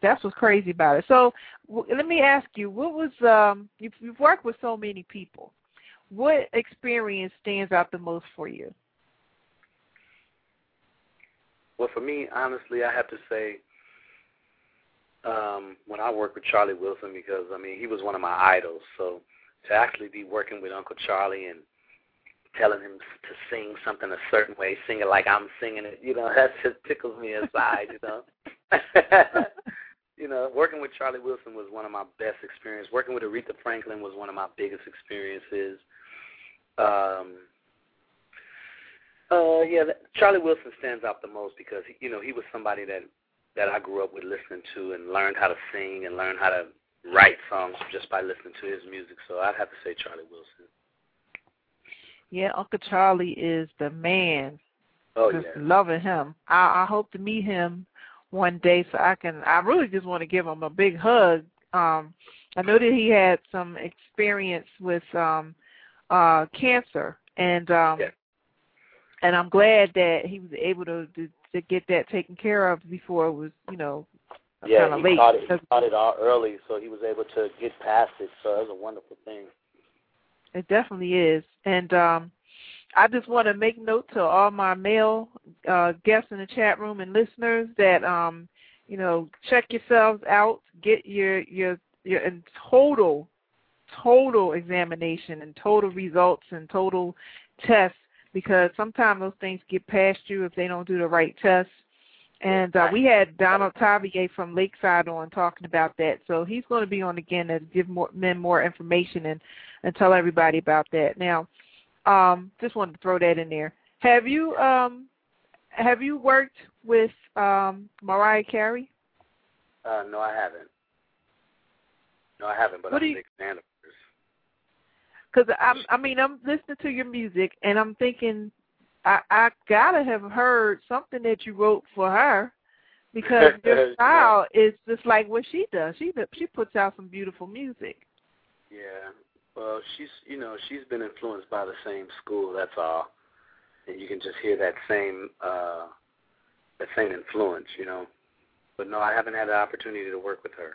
that's what's crazy about it. So w- let me ask you, what was um? You've, you've worked with so many people. What experience stands out the most for you?
Well, for me, honestly, I have to say, um, when I worked with Charlie Wilson, because I mean, he was one of my idols. So to actually be working with Uncle Charlie and telling him to sing something a certain way, sing it like I'm singing it, you know, that just tickles me inside, you know. you know, working with Charlie Wilson was one of my best experiences. Working with Aretha Franklin was one of my biggest experiences. Um, uh, yeah, that, Charlie Wilson stands out the most because you know he was somebody that that I grew up with listening to and learned how to sing and learned how to write songs just by listening to his music. So I'd have to say Charlie Wilson.
Yeah, Uncle Charlie is the man.
Oh
just
yeah,
loving him. I, I hope to meet him one day so I can. I really just want to give him a big hug. Um, I know that he had some experience with um, uh, cancer, and um,
Yeah.
and I'm glad that he was able to, to to get that taken care of before it was, you know,
yeah.
kind of
He
late.
caught it. He caught it all early, so he was able to get past it. So that was a wonderful thing.
It definitely is. And um I just want to make note to all my male uh guests in the chat room and listeners that um you know, check yourselves out, get your your your total total examination and total results and total tests because sometimes those things get past you if they don't do the right tests. And uh, we had Donald Tavier from Lakeside on talking about that, so he's going to be on again to give more men more information and and tell everybody about that. Now, um, just wanted to throw that in there. Have you um, have you worked with um, Mariah Carey?
Uh, no, I haven't. No, I haven't. But
What
I'm a big fan of hers.
Because I mean, I'm listening to your music and I'm thinking, I, I gotta have heard something that you wrote for her, because your style is just like what she does. She she puts out some beautiful music.
Yeah. Well, she's you know she's been influenced by the same school. That's all, and you can just hear that same uh that same influence. You know. But no, I haven't had the opportunity to work with her.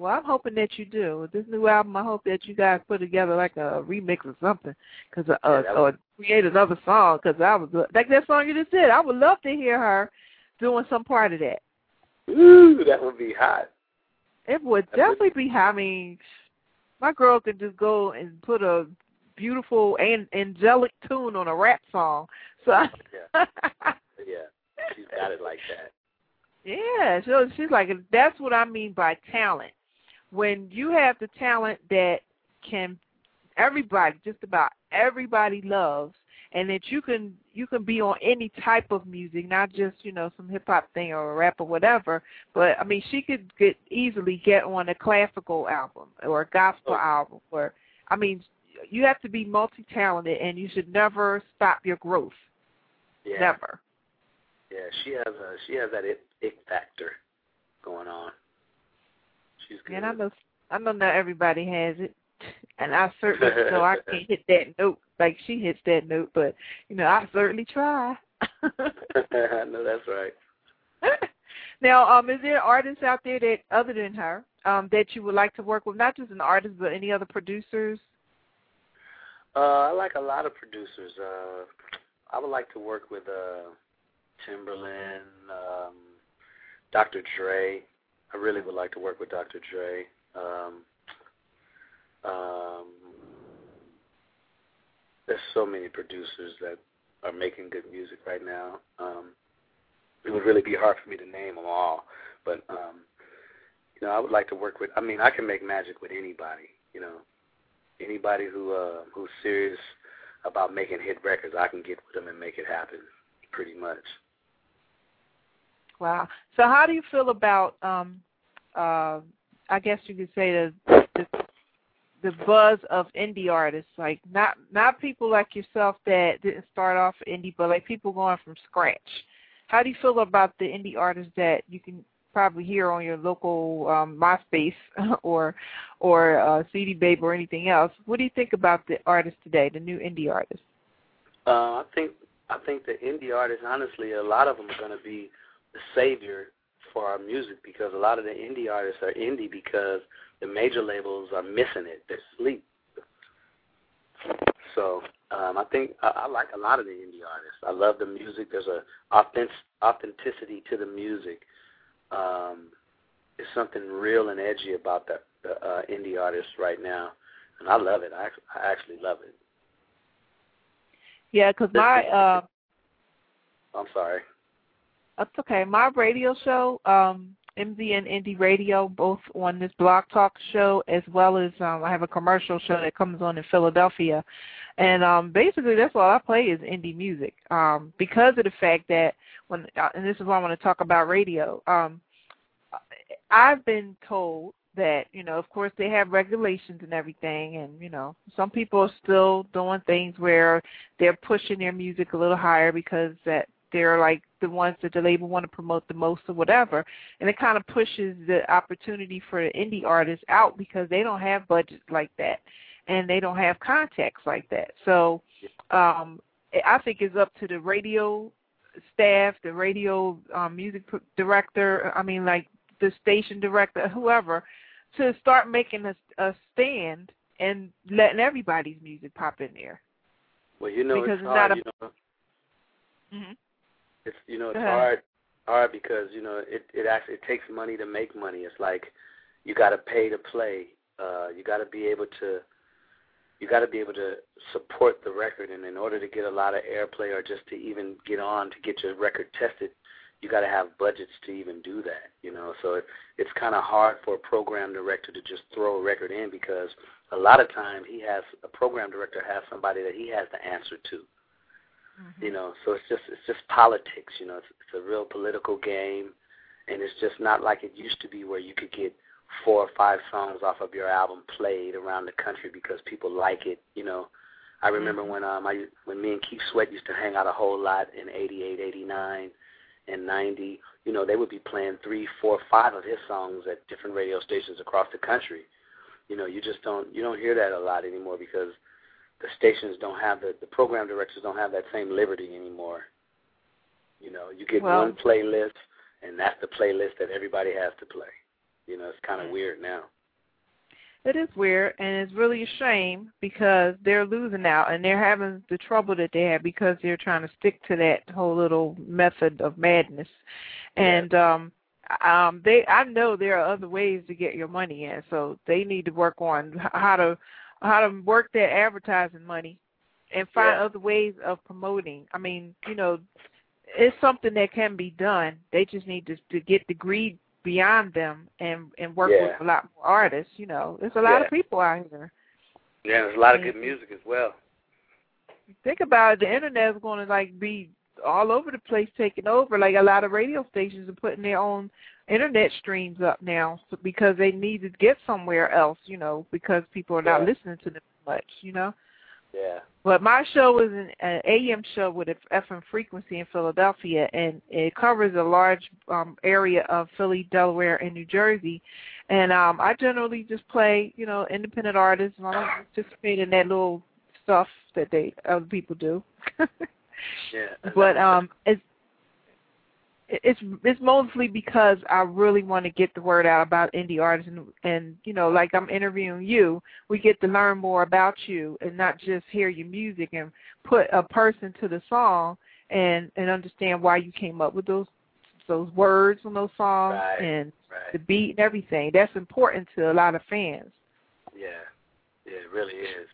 Well, I'm hoping that you do. With this new album, I hope that you guys put together like a remix or something, cause uh,
Yeah,
or create another song. Cause I was like that song you just did. I would love to hear her doing some part of that.
Ooh, that would be hot.
It would
That would-
definitely be. I mean, my girl could just go and put a beautiful and angelic tune on a rap song. So
Yeah. Yeah, she's got it like that.
Yeah, so she's like that's what I mean by talent. When you have the talent that can everybody, just about everybody loves, and that you can you can be on any type of music, not just you know some hip hop thing or a rap or whatever. But I mean, she could get easily get on a classical album or a gospel
Oh.
album. Or I mean, you have to be multi talented, and you should never stop your growth.
Yeah.
Never.
Yeah, she has a she has that it, it factor going on. She's good.
And I know I know not everybody has it. And I certainly know I can't hit that note like she hits that note, but you know, I certainly try.
I know that's right.
Now, um, is there artists out there that other than her um, that you would like to work with? Not just an artist, but any other producers?
Uh, I like a lot of producers. Uh, I would like to work with uh, Timbaland, um, Dr. Dre. I really would like to work with Dr. Dre. Um, um, there's so many producers that are making good music right now. Um, it would really be hard for me to name them all, but um, you know, I would like to work with. I mean, I can make magic with anybody. You know, anybody who uh, who's serious about making hit records, I can get with them and make it happen. Pretty much.
Wow. So, how do you feel about? Um, uh, I guess you could say the, the the buzz of indie artists, like not not people like yourself that didn't start off indie, but like people going from scratch. How do you feel about the indie artists that you can probably hear on your local um, MySpace or or uh, CD Baby or anything else? What do you think about the artists today, the new indie artists?
Uh, I think I think the indie artists, honestly, a lot of them are going to be savior for our music because a lot of the indie artists are indie because the major labels are missing it. They're asleep. So um, I think I, I like a lot of the indie artists. I love the music. There's a authentic, authenticity to the music. Um, there's something real and edgy about the, the uh, indie artists right now, and I love it. I, I actually love it.
Yeah, because my uh,
I'm sorry.
That's okay. My radio show, um, MZN Indie Radio, both on this Blog Talk show as well as um, I have a commercial show that comes on in Philadelphia, and um, basically that's all I play is indie music um, because of the fact that when uh, and this is why I want to talk about radio. Um, I've been told that you know, of course, they have regulations and everything, and you know, some people are still doing things where they're pushing their music a little higher because that they're like the ones that the label want to promote the most or whatever. And it kind of pushes the opportunity for the indie artists out because they don't have budgets like that. And they don't have contacts like that. So um i think it's up to the radio staff the radio um music director i mean like the station director whoever to start making a, a stand and letting everybody's music pop in there.
Well you know
because
it's,
it's
hard,
not a
you know.
Mm-hmm.
It's you know it's
ahead.
hard hard because you know it it actually it takes money to make money. It's like you got to pay to play. Uh, you got to be able to you got to be able to support the record, and in order to get a lot of airplay or just to even get on to get your record tested, you got to have budgets to even do that. You know, so it, it's kind of hard for a program director to just throw a record in because a lot of times he has a program director has somebody that he has to answer to you know so it's just it's just politics you know it's, it's a real political game and it's just not like it used to be where you could get four or five songs off of your album played around the country because people like it you know. I remember when um i when me and keith sweat used to hang out a whole lot in eighty eight eighty nine and ninety you know they would be playing three four five of his songs at different radio stations across the country. You know you just don't you don't hear that a lot anymore because the stations don't have the the program directors don't have that same liberty anymore. You know, you get
Well-
one playlist, and that's the playlist that everybody has to play. You know, it's kind of weird now.
It is weird, and it's really a shame because they're losing out, and they're having the trouble that they have because they're trying to stick to that whole little method of madness. And um, um, they, I know there are other ways to get your money in, so they need to work on how to how to work their advertising money and find
Yeah.
other ways of promoting. I mean, you know, it's something that can be done. They just need to to get the greed beyond them and and work
Yeah.
with a lot more artists. You know, there's a lot
Yeah.
of people out here.
Yeah, there's a lot of
Mhm.
good music as well.
Think about it, the internet is going to like be all over the place, taking over. Like a lot of radio stations are putting their own internet streams up now because they need to get somewhere else. You know, because people are not
Yeah.
listening to them much. You know.
Yeah.
But my show is an, an AM show with an FM frequency in Philadelphia, and it covers a large um, area of Philly, Delaware, and New Jersey. And um, I generally just play, you know, independent artists. and I don't participate in that little stuff that they other people do.
Yeah.
but um, as it's it's mostly because I really want to get the word out about indie artists and and you know like I'm interviewing you, we get to learn more about you and not just hear your music and put a person to the song and and understand why you came up with those those words on those songs
Right,
and
Right.
the beat and everything. That's important to a lot of fans.
Yeah. Yeah, it really is.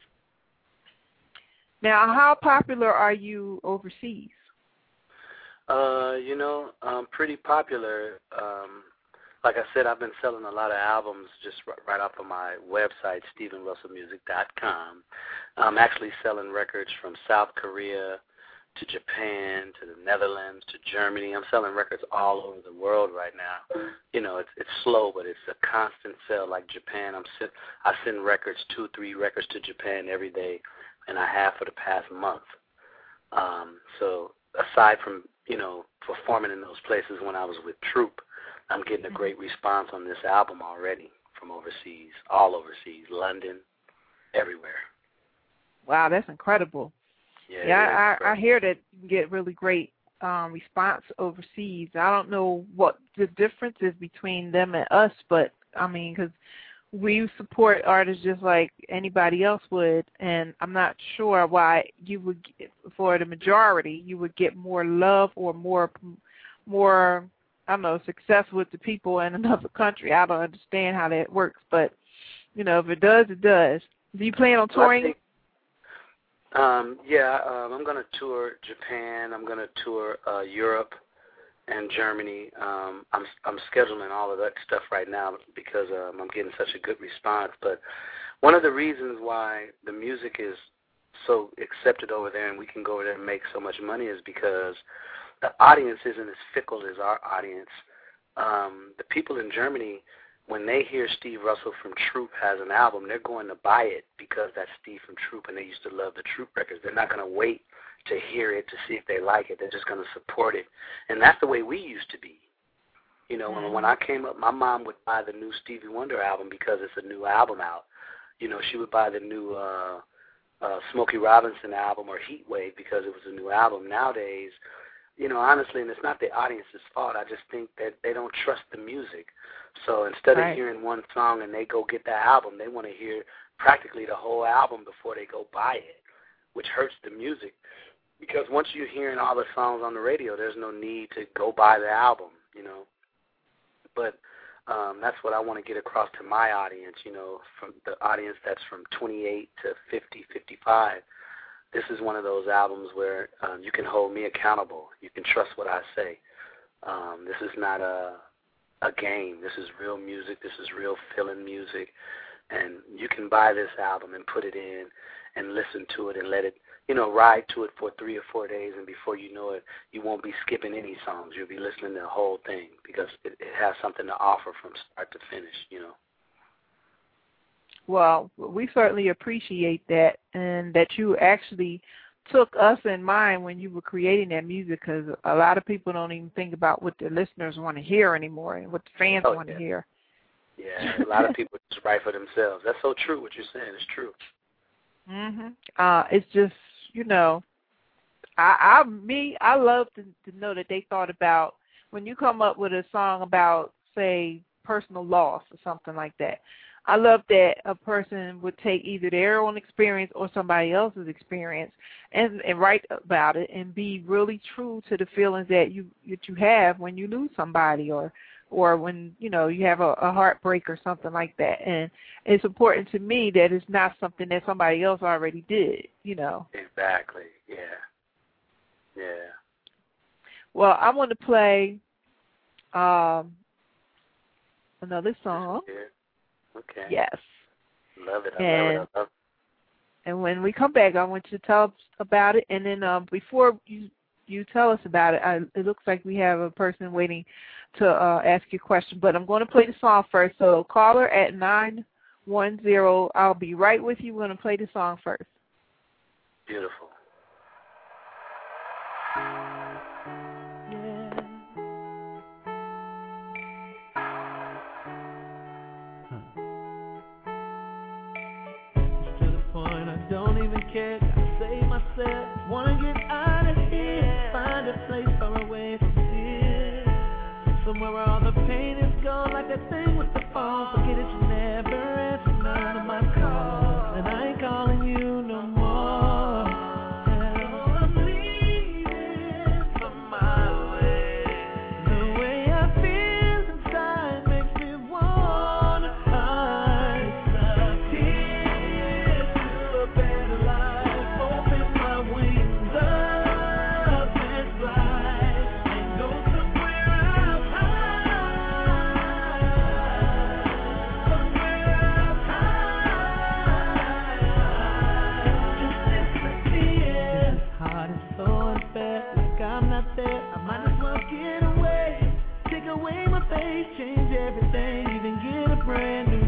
Now, how popular are you overseas?
Uh, you know, um, pretty popular. Um, like I said, I've been selling a lot of albums just r- right off of my website, StevenRussellMusic.com. I'm actually selling records from South Korea to Japan to the Netherlands to Germany. I'm selling records all over the world right now. You know, it's it's slow, but it's a constant sell. Like Japan, I'm send, I send records, two, three records to Japan every day, and I have for the past month. Um, so aside from you know performing in those places when I was with Troop, I'm getting a great response on this album already from overseas, all overseas, London, everywhere.
Wow, that's incredible.
Yeah,
Yeah,
is.
I, I hear that you get really great um, response overseas. I don't know what the difference is between them and us, but I mean, because we support artists just like anybody else would, and I'm not sure why you would, for the majority, you would get more love or more, more, I don't know, success with the people in another country. I don't understand how that works, but you know, if it does, it does. Do you plan on touring?
Um, yeah, um, I'm going to tour Japan. I'm going to tour uh, Europe and Germany. Um, I'm I'm scheduling all of that stuff right now because um, I'm getting such a good response. But one of the reasons why the music is so accepted over there and we can go over there and make so much money is because the audience isn't as fickle as our audience. Um, the people in Germany when they hear Steve Russell from Troop has an album, they're going to buy it because that's Steve from Troop and they used to love the Troop records. They're not going to wait to hear it to see if they like it. They're just going to support it. And that's the way we used to be. You know, when when I came up, my mom would buy the new Stevie Wonder album because it's a new album out. You know, she would buy the new uh uh Smokey Robinson album or Heat Wave because it was a new album. Nowadays, you know, honestly, and it's not the audience's fault. I just think that they don't trust the music. So instead
Right.
of hearing one song and they go get that album, they want to hear practically the whole album before they go buy it, which hurts the music. Because once you're hearing all the songs on the radio, there's no need to go buy the album, you know. But um, that's what I want to get across to my audience, you know, from the audience that's from 28 to 50, 55. This is one of those albums where um, you can hold me accountable. You can trust what I say. Um, this is not a a game. This is real music. This is real feeling music, and you can buy this album and put it in and listen to it and let it, you know, ride to it for three or four days, and before you know it, you won't be skipping any songs. You'll be listening to the whole thing because it, it has something to offer from start to finish. You know.
Well, we certainly appreciate that, and that you actually took us in mind when you were creating that music, because a lot of people don't even think about what the listeners want to hear anymore and what the fans
Oh,
want
yeah.
to hear.
Yeah, a lot of people just write for themselves. That's so true. What you're saying is true.
Mhm. Uh, it's just you know, I, I me I love to, to know that they thought about when you come up with a song about say personal loss or something like that. I love that a person would take either their own experience or somebody else's experience and and write about it and be really true to the feelings that you that you have when you lose somebody or or when you know you have a, a heartbreak or something like that and it's important to me that it's not something that somebody else already did you know
Exactly. Yeah. Yeah.
well i want to play um another song
Yeah. Okay.
yes
Love it. I
And-
love it. I love
and when we come back i want you to tell us about it and then um before you you tell us about it I, it looks like we have a person waiting to uh ask you a question but i'm going to play the song first so caller at nine one zero i'll be right with you we're going to play the song first
Beautiful.
It's to the point I don't even care. Gotta save myself. Wanna get out of somewhere where all the pain is gone, like that thing with the phone. Forget it, never answer none of my change everything, even get a brand new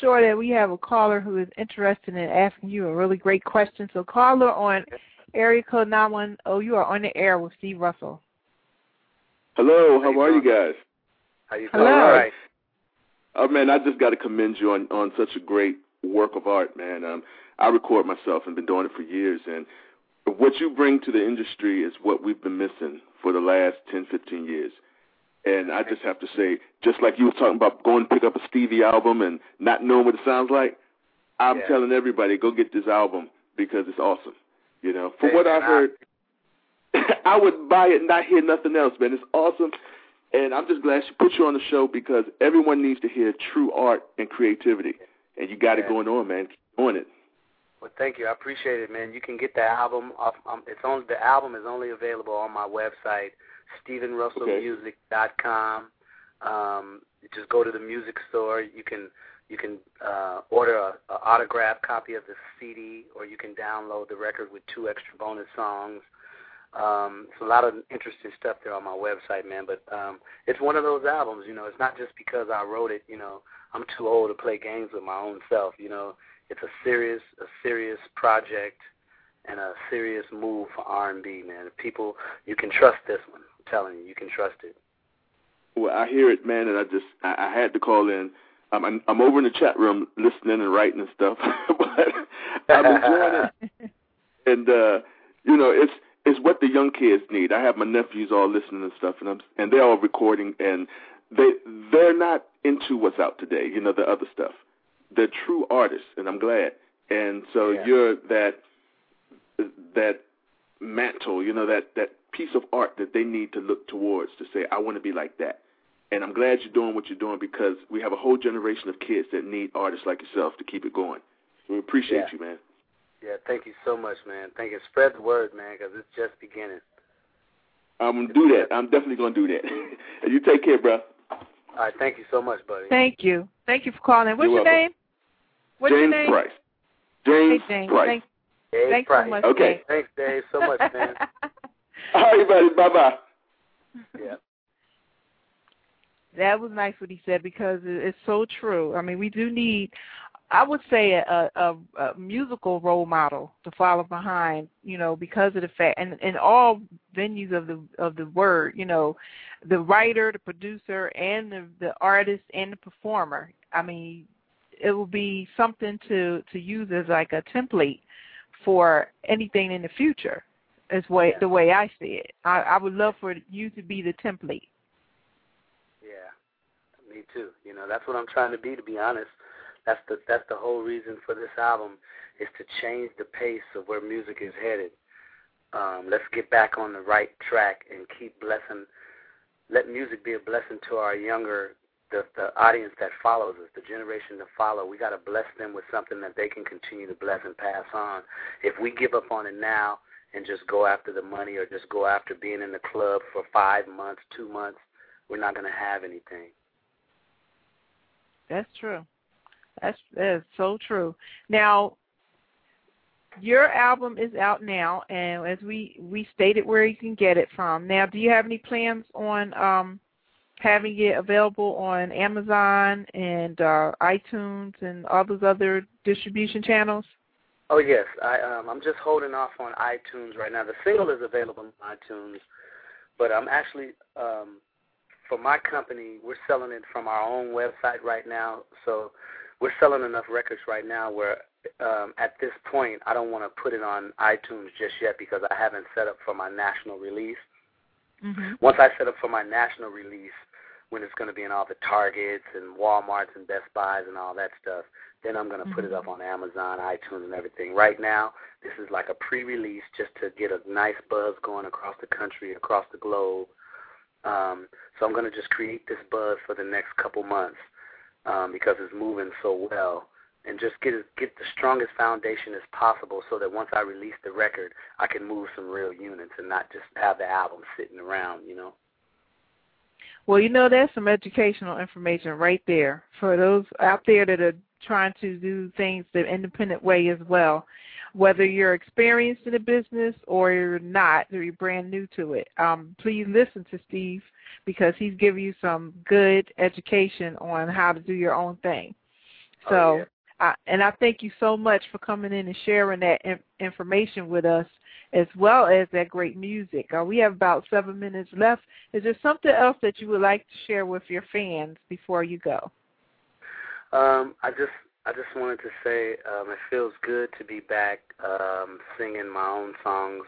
sure that we have a caller who is interested in asking you a really great question. So caller on area code 910, you are on the air with Steve Russell.
Hello, how are you guys?
How you
Hello.
All right.
Oh man, I just got to commend you on on such a great work of art, man. Um, I record myself and been doing it for years, and what you bring to the industry is what we've been missing for the last 10, 15 years. And I just have to say, just like you were talking about going to pick up a Stevie album and not knowing what it sounds like, I'm
Yeah.
telling everybody go get this album because it's awesome. You know, from
Hey,
what
man, I-
heard, I would buy it and not hear nothing else, man. It's awesome. And I'm just glad she put you on the show because everyone needs to hear true art and creativity. And you got it going on, man. Keep doing it.
Well, thank you. I appreciate it, man. You can get the album off. Um, it's on. The album is only available on my website, StevenRussellMusic.com. Um, just go to the music store. You can you can uh, order a, a autographed copy of the CD, or you can download the record with two extra bonus songs. Um, it's a lot of interesting stuff there on my website, man. But um, it's one of those albums. You know, it's not just because I wrote it. You know, I'm too old to play games with my own self. You know, it's a serious a serious project and a serious move for R&B, man. People, you can trust this one. I'm telling you, you can trust it.
Well, I hear it, man, and I just I, I had to call in. Um, I'm I'm over in the chat room listening and writing and stuff, but I'm enjoying it. And uh, you know, it's it's what the young kids need. I have my nephews all listening and stuff, and I'm and they're all recording, and they they're not into what's out today. You know, the other stuff. they're true artists, and I'm glad. And so
Yeah.
you're that that mantle, you know, that that piece of art that they need to look towards to say, I want to be like that. And I'm glad you're doing what you're doing because we have a whole generation of kids that need artists like yourself to keep it going. We appreciate
Yeah.
you, man.
Yeah, thank you so much, man. Thank you. Spread the word, man, because it's just beginning.
I'm gonna do that. I'm definitely gonna do that. and you take care, bro.
All right, thank you so much, buddy.
Thank you. Thank you for calling. What's
You're
your
welcome.
name? What's
James
your name?
Price.
Hey,
James
James.
Price.
Thank,
Dave
thanks
Price.
so much.
Okay.
Dave.
Thanks, Dave, so much, man.
All right, buddy. Bye bye.
yeah.
That was nice what he said because it's so true. I mean, we do need, I would say, a, a, a musical role model to follow behind. You know, because of the fact, and in all venues of the of the word, you know, the writer, the producer, and the the artist and the performer. I mean, it will be something to to use as like a template for anything in the future. Is way
Yeah.
the way I see it. I, I would love for you to be the template.
Yeah, me too. You know, that's what I'm trying to be. To be honest, that's the that's the whole reason for this album is to change the pace of where music is headed. Um, let's get back on the right track and keep blessing. Let music be a blessing to our younger, the the audience that follows us, the generation to follow. We got to bless them with something that they can continue to bless and pass on. If we give up on it now and just go after the money or just go after being in the club for five months, two months, we're not going to have anything.
That's true. That's that is so true. Now, your album is out now, and as we we stated where you can get it from. Now, do you have any plans on um having it available on Amazon and uh iTunes and all those other distribution channels?
Oh yes, I um I'm just holding off on iTunes right now. The single is available on iTunes, but I'm actually um for my company, we're selling it from our own website right now. So we're selling enough records right now where um at this point I don't want to put it on iTunes just yet because I haven't set up for my national release.
Mm-hmm.
Once I set up for my national release, when it's going to be in all the Targets and WalMarts and Best Buys and all that stuff, then I'm going to put it up on Amazon, iTunes, and everything. Right now, this is like a pre-release just to get a nice buzz going across the country, across the globe. Um, so I'm going to just create this buzz for the next couple months um, because it's moving so well, and just get get the strongest foundation as possible so that once I release the record, I can move some real units and not just have the album sitting around, you know.
Well, you know, there's some educational information right there for those out there that are trying to do things the independent way as well. Whether you're experienced in the business or you're not, or you're brand new to it, um, please listen to Steve because he's giving you some good education on how to do your own thing. So,
Oh, yeah.
I, and I thank you so much for coming in and sharing that in, information with us, as well as that great music. Uh, we have about seven minutes left. Is there something else that you would like to share with your fans before you go?
Um, I just I just wanted to say um, it feels good to be back um, singing my own songs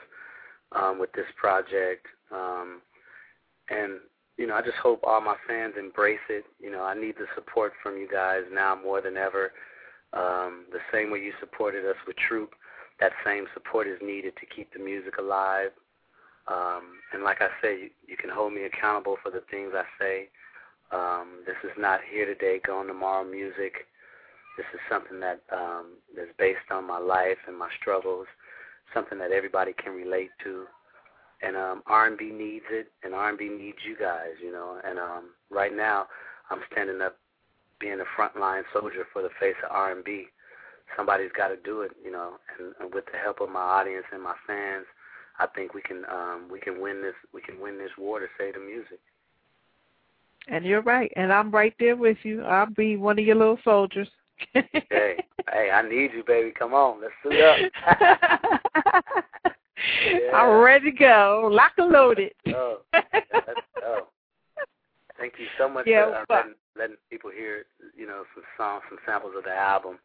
um, with this project, um, and you know I just hope all my fans embrace it. You know I need the support from you guys now more than ever. Um, the same way you supported us with Troop, that same support is needed to keep the music alive. Um, and like I say, you, you can hold me accountable for the things I say. Um, this is not here today, gone tomorrow music. This is something that um, is based on my life and my struggles, something that everybody can relate to. And um, R&B needs it, and R&B needs you guys, you know. And um, right now, I'm standing up, being a frontline soldier for the face of R&B. Somebody's got to do it, you know. And, and with the help of my audience and my fans, I think we can um, we can win this we can win this war to save the music.
And you're right, and I'm right there with you. I'll be one of your little soldiers.
hey, hey, I need you, baby. Come on, let's suit up. Yeah.
I'm ready to go. Lock and loaded.
Oh, go. Thank you so much
Yeah,
for uh, letting, letting people hear, you know, some songs, some samples of the album.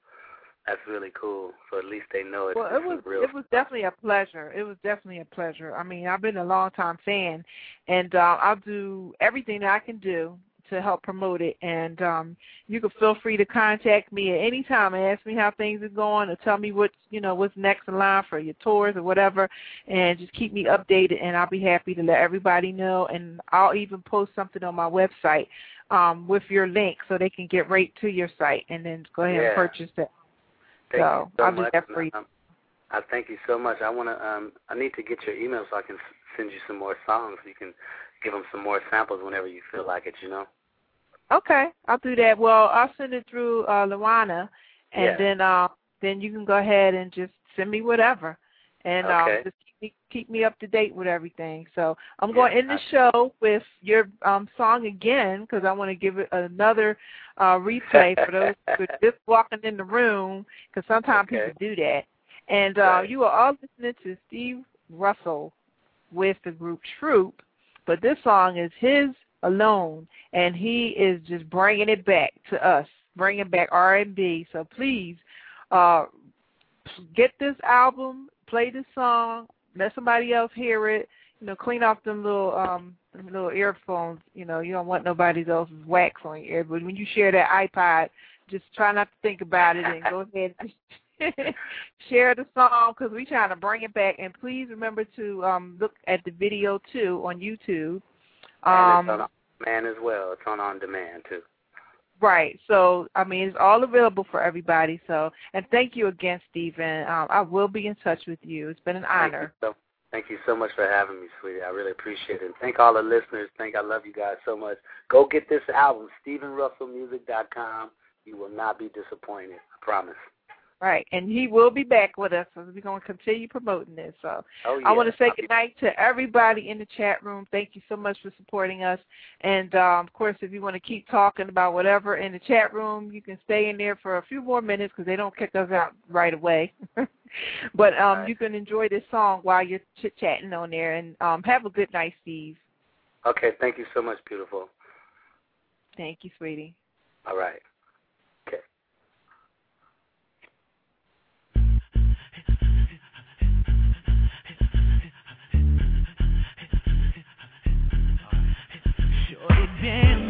That's really cool. So at least they know it's,
Well, it was
real.
it was definitely a pleasure. It was definitely a pleasure. I mean, I've been a long time fan, and uh, I'll do everything that I can do to help promote it. And um, you can feel free to contact me at any time and ask me how things are going, or tell me what's you know what's next in line for your tours or whatever, and just keep me updated. And I'll be happy to let everybody know. And I'll even post something on my website um, with your link so they can get right to your site and then go ahead
Yeah.
and purchase it.
Thank
So,
so
I'll do
much.
that for you.
Um, I thank you so much. I want to. Um, I need to get your email so I can send you some more songs. You can give them some more samples whenever you feel like it. You know.
Okay, I'll do that. Well, I'll send it through uh Luana and
Yeah.
then uh then you can go ahead and just send me whatever. And
Okay.
um just keep me, keep me up to date with everything. So I'm going to
Yeah,
end the show with your um song again because I want to give it another uh replay for those who are just walking in the room because sometimes
Okay.
people do that. And uh
Right.
you are all listening to Steve Russell with the group Troop, but this song is his alone, and he is just bringing it back to us, bringing back R&B. So please, uh, get this album, play this song, let somebody else hear it. You know, clean off them little um them little earphones. You know, you don't want nobody else's wax on your ear. But when you share that iPod, just try not to think about it and go ahead and share the song because we're trying to bring it back. And please remember to um look at the video too on YouTube.
And
Um,
it's on demand as well. It's on on demand too.
Right. So I mean, it's all available for everybody. So and thank you again, Steven. Um, I will be in touch with you. It's been an
Thank you
honor.
so, thank you so much for having me, sweetie. I really appreciate it. And thank all the listeners. Thank I love you guys so much. Go get this album, StevenRussellMusic.com. You will not be disappointed. I promise.
Right. And he will be back with us. So we're going to continue promoting this. So
Oh yeah.
I want to say good night to everybody in the chat room. Thank you so much for supporting us. And um, of course, if you want to keep talking about whatever in the chat room, you can stay in there for a few more minutes because they don't kick us out right away. but um,
Right.
you can enjoy this song while you're chit chatting on there. And um, have a good night, Steve.
Okay. Thank you so much, beautiful.
Thank you, sweetie.
All right. damn